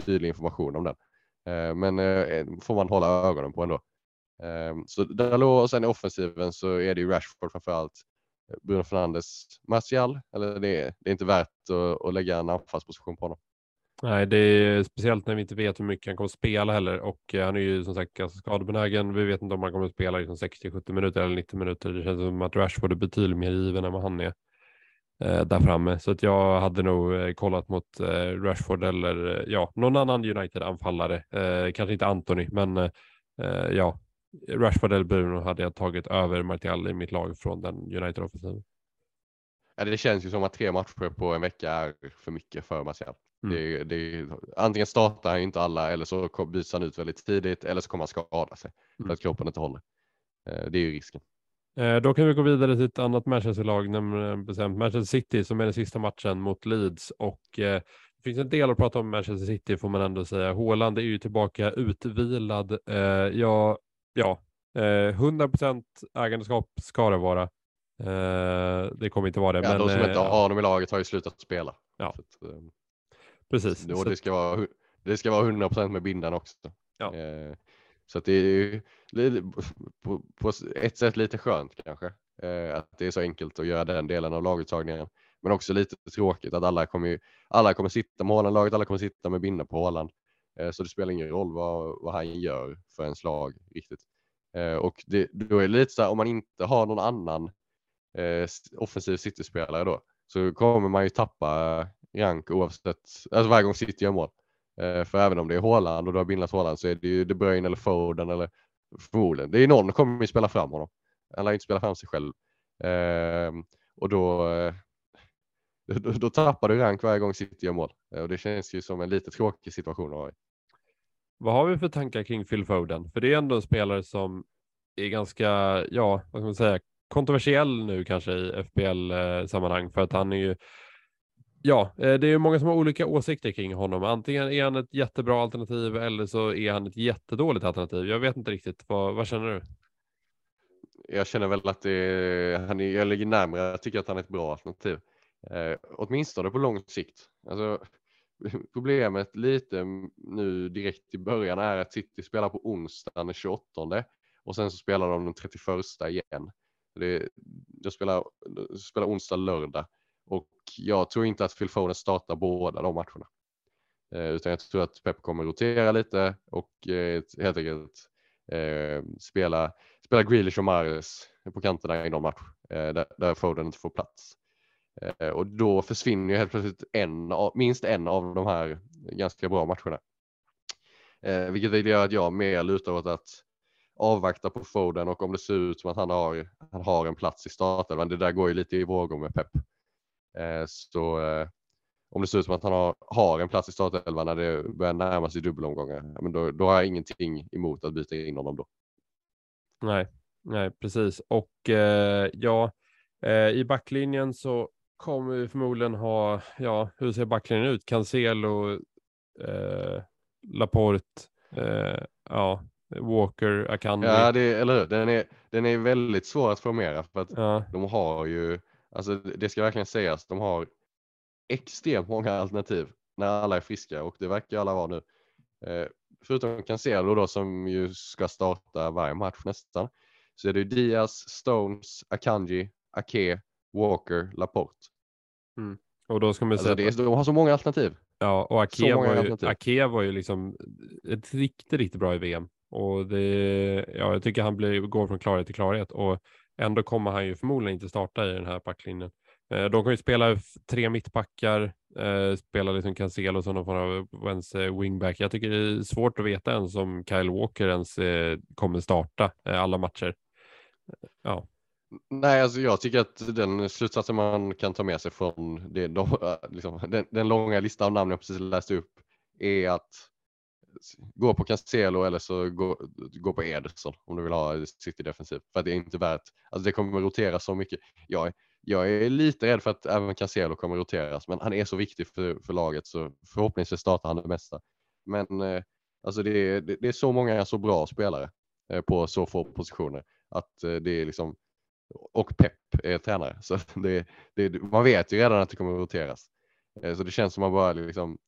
tydlig information om den. Eh, men får man hålla ögonen på ändå. Ehm, så Dalot och sen i offensiven så är det ju Rashford framförallt. Bruno Fernandes, Martial, eller det är, det är inte värt att, att lägga en anfallsposition på honom. Nej, det är speciellt när vi inte vet hur mycket han kommer att spela heller och han är ju som sagt ganska skadebenägen. Vi vet inte om han kommer att spela liksom 60-70 minuter eller 90 minuter. Det känns som att Rashford är betydligt mer given än vad han är eh, där framme. Så att jag hade nog eh, kollat mot eh, Rashford eller eh, ja, någon annan United-anfallare. Eh, kanske inte Anthony, men ja, Rashford eller Bruno hade jag tagit över Martial i mitt lag från den United-offensiven. Ja, det känns ju som att tre matcher på en vecka är för mycket för Martial. Mm. Det, det, antingen startar han inte alla eller så byts han ut väldigt tidigt eller så kommer han skada sig mm. för att kroppen inte håller. Eh, det är ju risken. Eh, då kan vi gå vidare till ett annat Manchester-lag, nämligen bestämt Manchester City som är den sista matchen mot Leeds och eh, det finns en del att prata om Manchester City får man ändå säga. Håland är ju tillbaka utvilad. Ja, ja, 100 ägandeskap ska det vara. Det kommer inte vara det. Ja, men, de som inte har honom i laget har ju slutat spela. Ja. Att, Precis. Och det ska vara, det ska vara 100% med bindan också. Ja. Så att det är på, på, ett sätt lite skönt kanske. Eh, att det är så enkelt att göra den delen av laguttagningen. Men också lite tråkigt att alla kommer, alla kommer sitta med Håland-laget, alla kommer sitta med binda på Håland. Eh, så det spelar ingen roll vad, vad han gör för ens lag riktigt. Eh, och det, då är det lite så här, om man inte har någon annan eh, offensiv City-spelare då så kommer man ju tappa rank oavsett, alltså varje gång City gör mål. Eh, för även om det är Håland och du har bindlat Håland så är det ju De Bruyne eller Foden eller förmodligen, det är någon som kommer ju spela fram honom. Han lär inte spela fram sig själv. Eh, och då, eh, då, då, tappar du rank varje gång City gör mål. Eh, och det känns ju som en lite tråkig situation att ha Vad har vi för tankar kring Phil Foden? För det är ändå en spelare som är ganska, ja, vad ska man säga, kontroversiell nu kanske i FBL-sammanhang eh, för att han är ju Ja, eh, det är många som har olika åsikter kring honom. Antingen är han ett jättebra alternativ eller så är han ett jättedåligt alternativ. Jag vet inte riktigt. Vad, vad känner du? Jag känner väl att det, han är, jag ligger närmare. Jag tycker att han är ett bra alternativ. Eh, åtminstone på lång sikt. Alltså, problemet lite nu direkt i början är att City spelar på onsdagen den 28 och sen så spelar de den 31 igen. Det, jag spelar, spelar onsdag, lördag jag tror inte att Phil Foden startar båda de matcherna. Eh, utan jag tror att Pep kommer rotera lite och eh, helt enkelt eh, spela, spela Grealish och Mares på kanterna i någon match eh, där, där Foden inte får plats. Eh, och då försvinner ju helt plötsligt en, minst en av de här ganska bra matcherna. Eh, vilket gör att jag mer lutar åt att avvakta på Foden och om det ser ut som att han har, han har en plats i startelvan. Det där går ju lite i vågor med Pep. Eh, så eh, om det ser ut som att han har, har en plats i startelvan när det börjar närma sig dubbelomgångar, men då, då har jag ingenting emot att byta in honom då. Nej, nej precis. Och eh, ja, eh, i backlinjen så kommer vi förmodligen ha, ja, hur ser backlinjen ut? Cancelo, eh, Laporte, eh, ja, Walker, Akanji. Ja, det, eller hur? Den är, den är väldigt svår att formera för att ja. de har ju Alltså det ska verkligen sägas, de har extremt många alternativ när alla är friska och det verkar alla vara nu. Eh, förutom Cancelo då som ju ska starta varje match nästan, så är det Diaz, Stones, Akanji, Ake, Walker, Laporte. Mm. Och då ska man alltså säga... Är, de har så många alternativ. Ja, och Ake, var ju, Ake var ju liksom ett riktigt, riktigt bra i VM. Och det, ja, jag tycker han blir, går från klarhet till klarhet. Och Ändå kommer han ju förmodligen inte starta i den här backlinjen. Eh, de kan ju spela tre mittbackar, eh, spela liksom Cancelo som någon form av eh, wingback. Jag tycker det är svårt att veta ens om Kyle Walker ens eh, kommer starta eh, alla matcher. ja. Nej, alltså jag tycker att den slutsatsen man kan ta med sig från det, de, liksom, den, den, långa lista av namn jag precis läste upp är att gå på Cancelo eller så gå, gå på Ederson om du vill ha City defensivt. För att det är inte värt, alltså det kommer rotera så mycket. Jag, jag är lite rädd för att även Cancelo kommer roteras, men han är så viktig för, för laget så förhoppningsvis startar han det mesta. Men eh, alltså det, det, det, är så många så bra spelare eh, på så få positioner att eh, det är liksom och Pep är tränare så det, det, man vet ju redan att det kommer roteras. Eh, så det känns som man bara liksom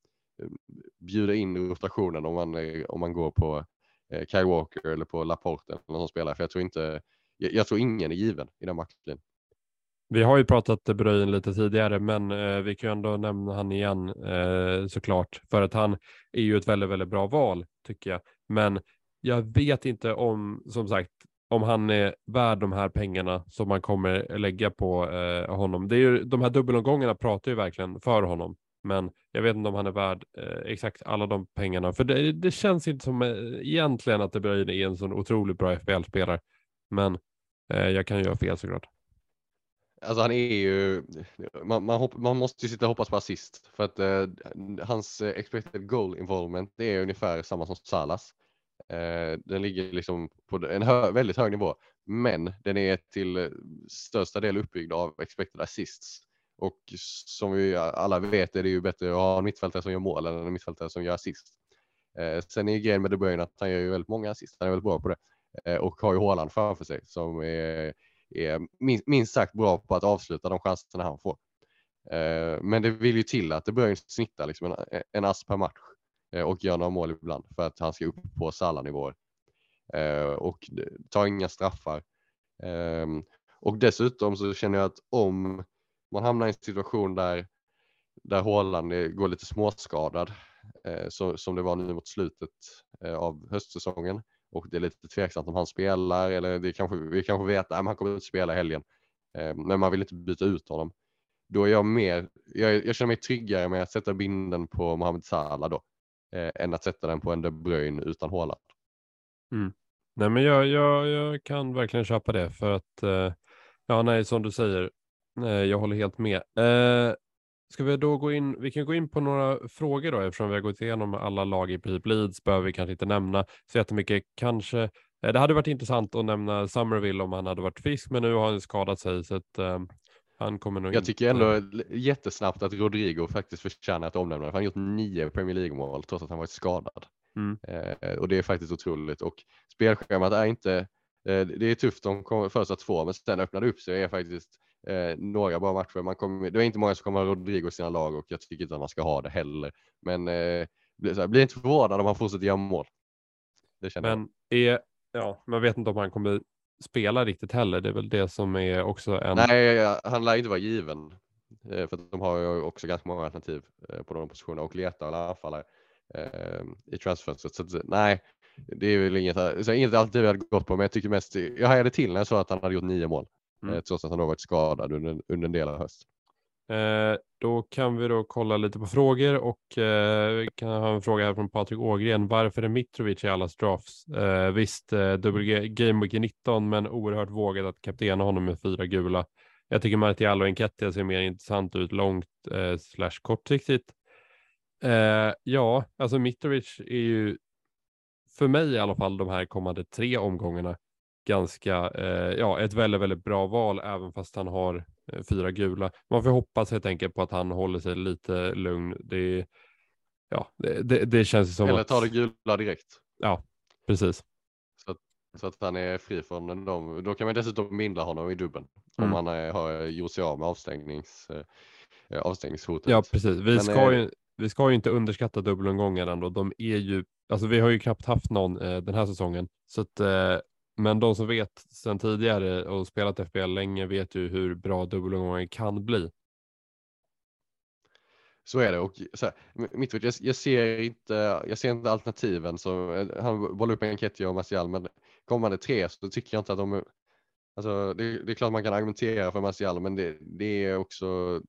bjuda in rotationen om man, om man går på eh, Kyle Walker eller på Laporte eller någon som spelar. För jag tror inte, jag, jag tror ingen är given i den matchen. Vi har ju pratat De Bruyne lite tidigare, men eh, vi kan ju ändå nämna han igen eh, såklart, för att han är ju ett väldigt, väldigt bra val tycker jag. Men jag vet inte om, som sagt, om han är värd de här pengarna som man kommer lägga på eh, honom. Det är ju, de här dubbelomgångarna pratar ju verkligen för honom, men jag vet inte om han är värd eh, exakt alla de pengarna, för det, det känns inte som eh, egentligen att De Bruyne är en sån otroligt bra FBL-spelare. Men eh, jag kan ju göra fel såklart. Alltså han är ju, man, man, hopp, man måste ju sitta och hoppas på assist för att eh, hans eh, expected goal involvement det är ungefär samma som Salas. Eh, den ligger liksom på en hö, väldigt hög nivå, men den är till eh, största del uppbyggd av expected assists. Och som vi alla vet är det ju bättre att ha en mittfältare som gör mål än en mittfältare som gör assist. Eh, sen är grejen med De Bruyne att han gör ju väldigt många assist, han är väldigt bra på det. Eh, och har ju Haaland framför sig som är är minst sagt bra på att avsluta de chanserna han får. Eh, men det vill ju till att De Bruyne snittar liksom en, en ass per match eh, och gör några mål ibland för att han ska upp på Salah-nivåer. Eh, och tar inga straffar. Eh, och dessutom så känner jag att om man hamnar i en situation där, där Haaland går lite småskadad, eh, så, som det var nu mot slutet eh, av höstsäsongen, och det är lite tveksamt om han spelar eller det kanske, vi kanske vet att han kommer inte spela i helgen. Eh, men man vill inte byta ut honom. Då är jag mer, jag, jag känner mig tryggare med att sätta binden på Mohamed Salah då. Eh, än att sätta den på en De Bruyne utan Haaland. Mm. Nej men jag, jag, jag kan verkligen köpa det för att, eh, ja nej som du säger, jag håller helt med. Eh, Ska vi då gå in, vi kan gå in på några frågor då eftersom vi har gått igenom alla lag i princip Leeds behöver vi kanske inte nämna så jättemycket. Kanske, eh, det hade varit intressant att nämna Summerville om han hade varit frisk men nu har han skadat sig så att um, han kommer nog Jag tycker ändå jättesnabbt att Rodrigo faktiskt förtjänar ett omnämnande. Han har gjort nio Premier League-mål trots att han varit skadad. Mm. Eh, och det är faktiskt otroligt och spelschemat är inte, eh, det är tufft de första två men sen öppnar det upp sig är faktiskt eh, några bra matcher. Man kommer, det är inte många som kommer ha Rodrigo i sina lag och jag tycker inte att man ska ha det heller. Men eh, bli inte förvånad om han fortsätter göra mål. Det känner Men är, ja, man vet inte om han kommer spela riktigt heller. Det är väl det som är också en. Nej, han lär inte vara given. Eh, för de har ju också ganska många alternativ eh, på de positionerna och letar eller anfallare eh, i transfönstret. Så nej, det är väl inget, så inget alternativ jag hade gått på, men jag tycker mest, jag hajade till när jag sa att han hade gjort nio mål. Mm. Eh, trots att han har varit skadad under, under en del av hösten. Eh, då kan vi då kolla lite på frågor och eh, vi kan ha en fråga här från Patrik Ågren. Varför är Mitrovic i allas drafts? Eh, visst, eh, dubbel game week 19, men oerhört vågat att kaptena honom med fyra gula. Jag tycker Martial och Enketia ser mer intressant ut långt eh, slash kortsiktigt. Eh, ja, alltså Mitrovic är ju för mig i alla fall de här kommande tre omgångarna ganska, eh, ja, ett väldigt, väldigt bra val, även fast han har eh, fyra gula. Man får hoppas helt enkelt på att han håller sig lite lugn. Det, ja, det, det, det känns som Eller tar det gula direkt. Ja, precis. Så att, så att han är fri från dem. Då kan man dessutom mindla honom i dubben mm. om han är, har gjort sig av med avstängnings, eh, avstängningshotet. Ja, precis. Vi, Men, ska ju, vi ska ju inte underskatta dubbelomgångar ändå. De är ju, alltså vi har ju knappt haft någon eh, den här säsongen. Så att eh, men de som vet sedan tidigare och spelat FBL länge vet ju hur bra dubbelomgången kan bli. Så är det och så här, mitt, jag, jag, ser inte, jag ser inte alternativen som eh, han bollar upp en Enketia och Martial, men kommande tre så tycker jag inte att de Alltså, det, det är klart man kan argumentera för Martial, men det, det är också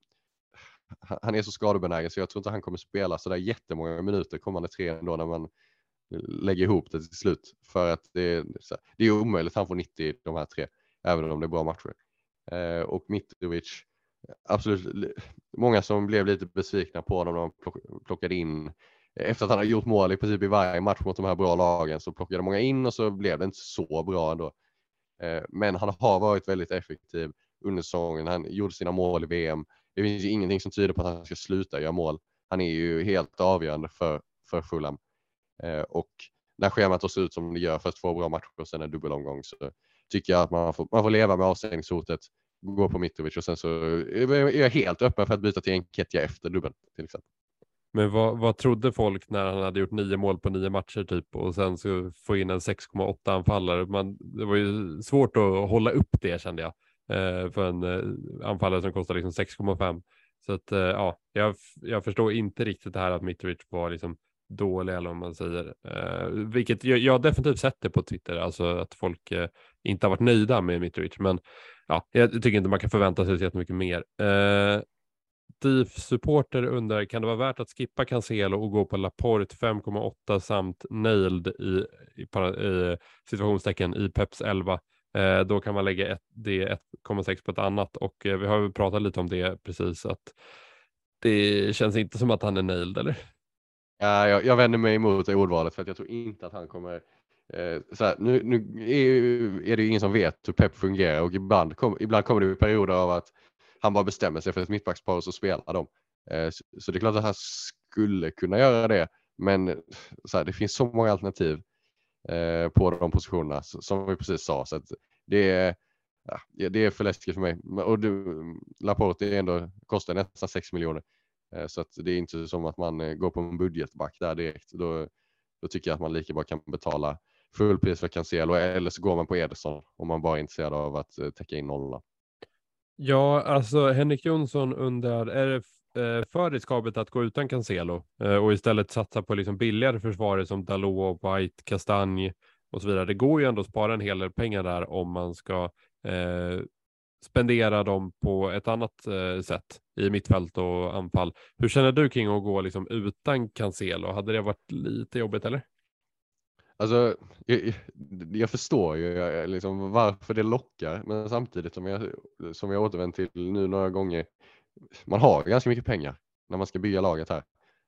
han är så skadebenägen så jag tror inte han kommer spela så där jättemånga minuter kommande tre ändå när man lägga ihop det till slut för att det, är, det är omöjligt han får 90 de här tre. även om det är bra matcher. Eh, och Mitrovic, absolut, många som blev lite besvikna på honom när de plockade in efter att han har gjort mål i princip i varje match mot de här bra lagen så plockade många in och så blev det inte så bra ändå. Eh, men han har varit väldigt effektiv under säsongen. Han gjorde sina mål i VM. Det finns ju ingenting som tyder på att han ska sluta göra mål. Han är ju helt avgörande för, för Fulham. Eh, och när schemat ser ut som det gör, först två bra matcher och sen en dubbelomgång så tycker jag att man får, man får leva med avstängningshotet, gå på Mitrovic och sen så är jag helt öppen för att byta till en Ketja efter dubbeln till exempel. Men vad, vad trodde folk när han hade gjort nio mål på nio matcher typ och sen så få in en 6,8 anfallare? Man, det var ju svårt att hålla upp det kände jag eh, för en eh, anfallare som kostar liksom 6,5. Så att eh, ja, jag, jag förstår inte riktigt det här att Mitrovic var liksom dålig eller vad man säger, eh, vilket jag, jag definitivt sett det på Twitter, alltså att folk eh, inte har varit nöjda med Mitrovic, men ja, jag tycker inte man kan förvänta sig så jättemycket mer. Eh, DIF-supporter undrar, kan det vara värt att skippa Cancelo och gå på Laporte 5,8 samt nailed i, i, i situationstecken i Peps 11? Eh, då kan man lägga ett, det 1,6 på ett annat och eh, vi har pratat lite om det precis att det känns inte som att han är nailed eller? Ja, jag, jag vänder mig emot det ordvalet för att jag tror inte att han kommer eh, så här, nu, nu är, är, det ingen som vet hur Pep fungerar och ibland, kom, ibland kommer det perioder av att han bara bestämmer sig för ett mittbackspar och så spelar de. Eh, så det är klart att han skulle kunna göra det, men så här, det finns så många alternativ eh, på de positionerna som vi precis sa. Så det, är, ja, det är för läskigt för mig. Och du, Laporte är ändå, kostar nästan 6 miljoner. Eh, så att det är inte som att man eh, går på en budgetback där direkt. Då, då tycker jag att man lika bra kan betala fullpris för Cancelo eller så går man på Ederson om man bara är intresserad av att eh, täcka in nollorna. Ja, alltså Henrik Jonsson undrar, är det för riskabelt att gå utan Cancelo och istället satsa på liksom billigare försvarare som Dalot, White, Kastanj och så vidare. Det går ju ändå att spara en hel del pengar där om man ska eh, spendera dem på ett annat eh, sätt i mittfält och anfall. Hur känner du kring att gå liksom utan Cancelo? Hade det varit lite jobbigt eller? Alltså, jag, jag förstår ju eh, liksom varför det lockar, men samtidigt som jag, som jag återvänt till nu några gånger, man har ganska mycket pengar när man ska bygga laget här.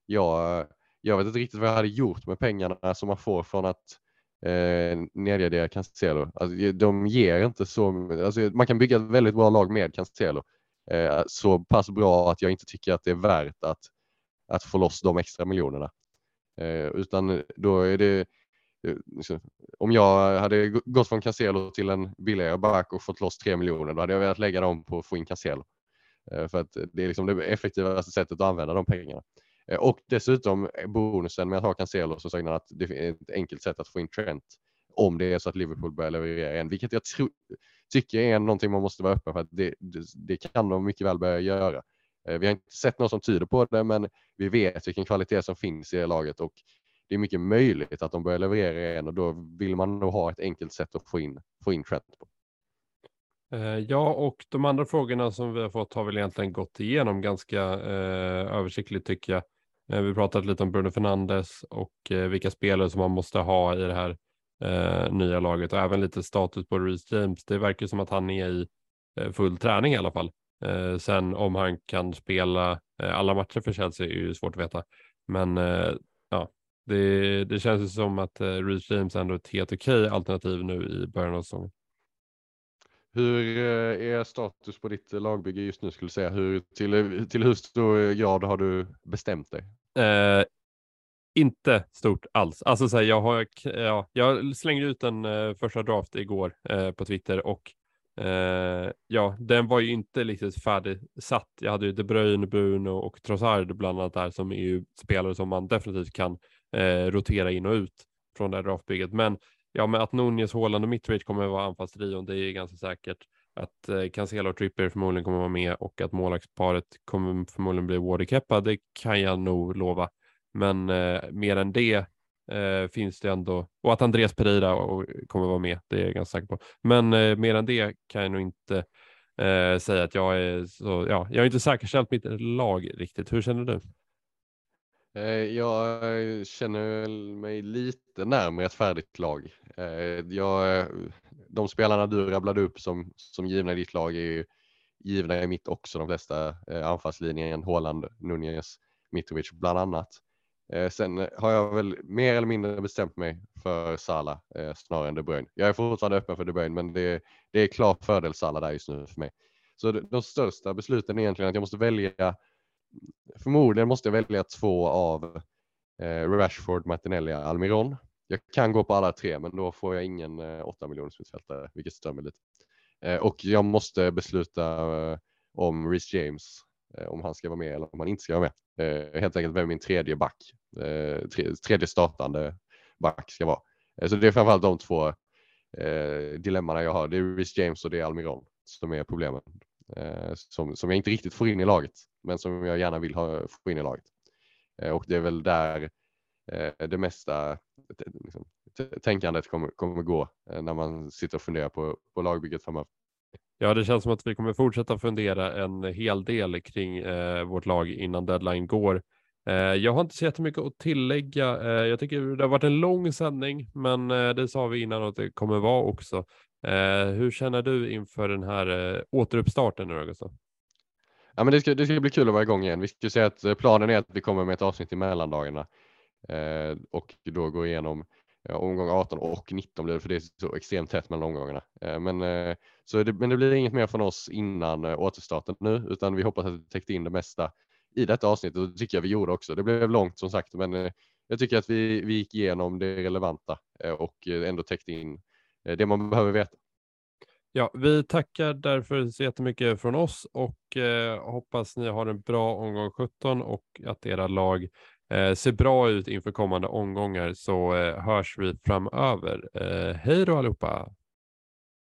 Jag, jag vet inte riktigt vad jag hade gjort med pengarna som man får från att eh, nedgradera Cancelo. Alltså, de ger inte så, alltså, man kan bygga ett väldigt bra lag med Cancelo. Eh, så pass bra att jag inte tycker att det är värt att, att få loss de extra miljonerna. Eh, utan då är det eh, liksom, om jag hade gått från Cancelo till en billigare back och fått loss 3 miljoner, då hade jag velat lägga dem på att få in Cancelo. Eh, för att det är liksom det effektivaste sättet att använda de pengarna. Eh, och dessutom eh, bonusen med att ha Cancelo så säger han att det är ett enkelt sätt att få in Trent om det är så att Liverpool börjar leverera igen, vilket jag tro, tycker är någonting man måste vara öppen för att det, det, det kan de mycket väl börja göra. Eh, vi har inte sett något som tyder på det, men vi vet vilken kvalitet som finns i det laget och det är mycket möjligt att de börjar leverera igen och då vill man nog ha ett enkelt sätt att få in, få in Trent på. Ja, och de andra frågorna som vi har fått har väl egentligen gått igenom ganska eh, översiktligt tycker jag. Eh, vi pratat lite om Bruno Fernandes och eh, vilka spelare som man måste ha i det här eh, nya laget och även lite status på Reece James. Det verkar som att han är i eh, full träning i alla fall. Eh, sen om han kan spela eh, alla matcher för Chelsea är ju svårt att veta. Men eh, ja, det, det känns som att eh, Reece James ändå är ett helt okej alternativ nu i början av säsongen. Hur är status på ditt lagbygge just nu skulle du säga? Hur, till, till hur stor grad har du bestämt dig? Eh, inte stort alls. Alltså så här, jag, har, ja, jag slängde ut en eh, första draft igår eh, på Twitter och eh, ja, den var ju inte riktigt färdigsatt. Jag hade ju De Bruyne, Bruno och Trossard bland annat där som är ju spelare som man definitivt kan eh, rotera in och ut från det här draftbygget. Men ja, med att Nunez, Haaland och Mitrovic kommer att vara anfallstrion, det är ganska säkert. Att eh, Cancelo och Trippier förmodligen kommer vara med och att målvaktsparet kommer förmodligen bli Wardy Keppa, det kan jag nog lova. Men eh, mer än det eh, finns det ändå, och att Andreas Pereira kommer vara med, det är jag ganska säker på. Men eh, mer än det kan jag nog inte eh, säga att jag är så, ja, jag har inte säkerställt mitt lag riktigt. Hur känner du? Eh, jag känner mig lite närmare ett färdigt lag. Eh, jag de spelarna du rabblade upp som, som givna i ditt lag är ju givna i mitt också, de flesta eh, anfallslinjen, Håland, Nunez, Mitrovic bland annat. Eh, sen har jag väl mer eller mindre bestämt mig för Salah eh, snarare än De Bruyne. Jag är fortfarande öppen för De Bruyne, men det, det är klar fördel Salah där just nu för mig. Så de, de största besluten är egentligen att jag måste välja, förmodligen måste jag välja två av eh, Rashford, Martinelli, Almiron. Jag kan gå på alla tre, men då får jag ingen eh, 8 miljoners mittfältare, vilket stör mig lite. Eh, och jag måste besluta eh, om Rhys James, eh, om han ska vara med eller om han inte ska vara med. Eh, helt enkelt vem min tredje back, eh, tredje startande back ska vara. Eh, så det är framförallt de två dilemmana jag har. Det är Rhys James och det är Almiron som är problemen. Som, som jag inte riktigt får in i laget, men som jag gärna vill ha, få in i laget. Och det är väl där det mesta liksom, tänkandet kommer, kommer gå när man sitter och funderar på, på lagbygget framöver. Ja, det känns som att vi kommer fortsätta fundera en hel del kring eh, vårt lag innan deadline går. Eh, jag har inte så jättemycket att tillägga. Eh, jag tycker det har varit en lång sändning, men eh, det sa vi innan att det kommer vara också. Eh, hur känner du inför den här eh, återuppstarten nu, Gustav? Ja, men det ska, det ska bli kul att vara igång igen. Vi ska säga att planen är att vi kommer med ett avsnitt i mellandagarna Eh, och då gå igenom eh, omgång 18 och 19 blir det för det är så extremt tätt mellan omgångarna. Eh, men, eh, så det, men det blir inget mer från oss innan eh, återstarten nu utan vi hoppas att vi täckte in det mesta i detta avsnitt och det tycker jag vi gjorde också. Det blev långt som sagt men eh, jag tycker att vi, vi gick igenom det relevanta och ändå täckte in det man behöver veta. Ja, vi tackar därför så jättemycket från oss och eh, hoppas ni har en bra omgång 17 och att era lag eh, ser bra ut inför kommande omgångar så eh, hörs vi framöver. Eh, hej då allihopa!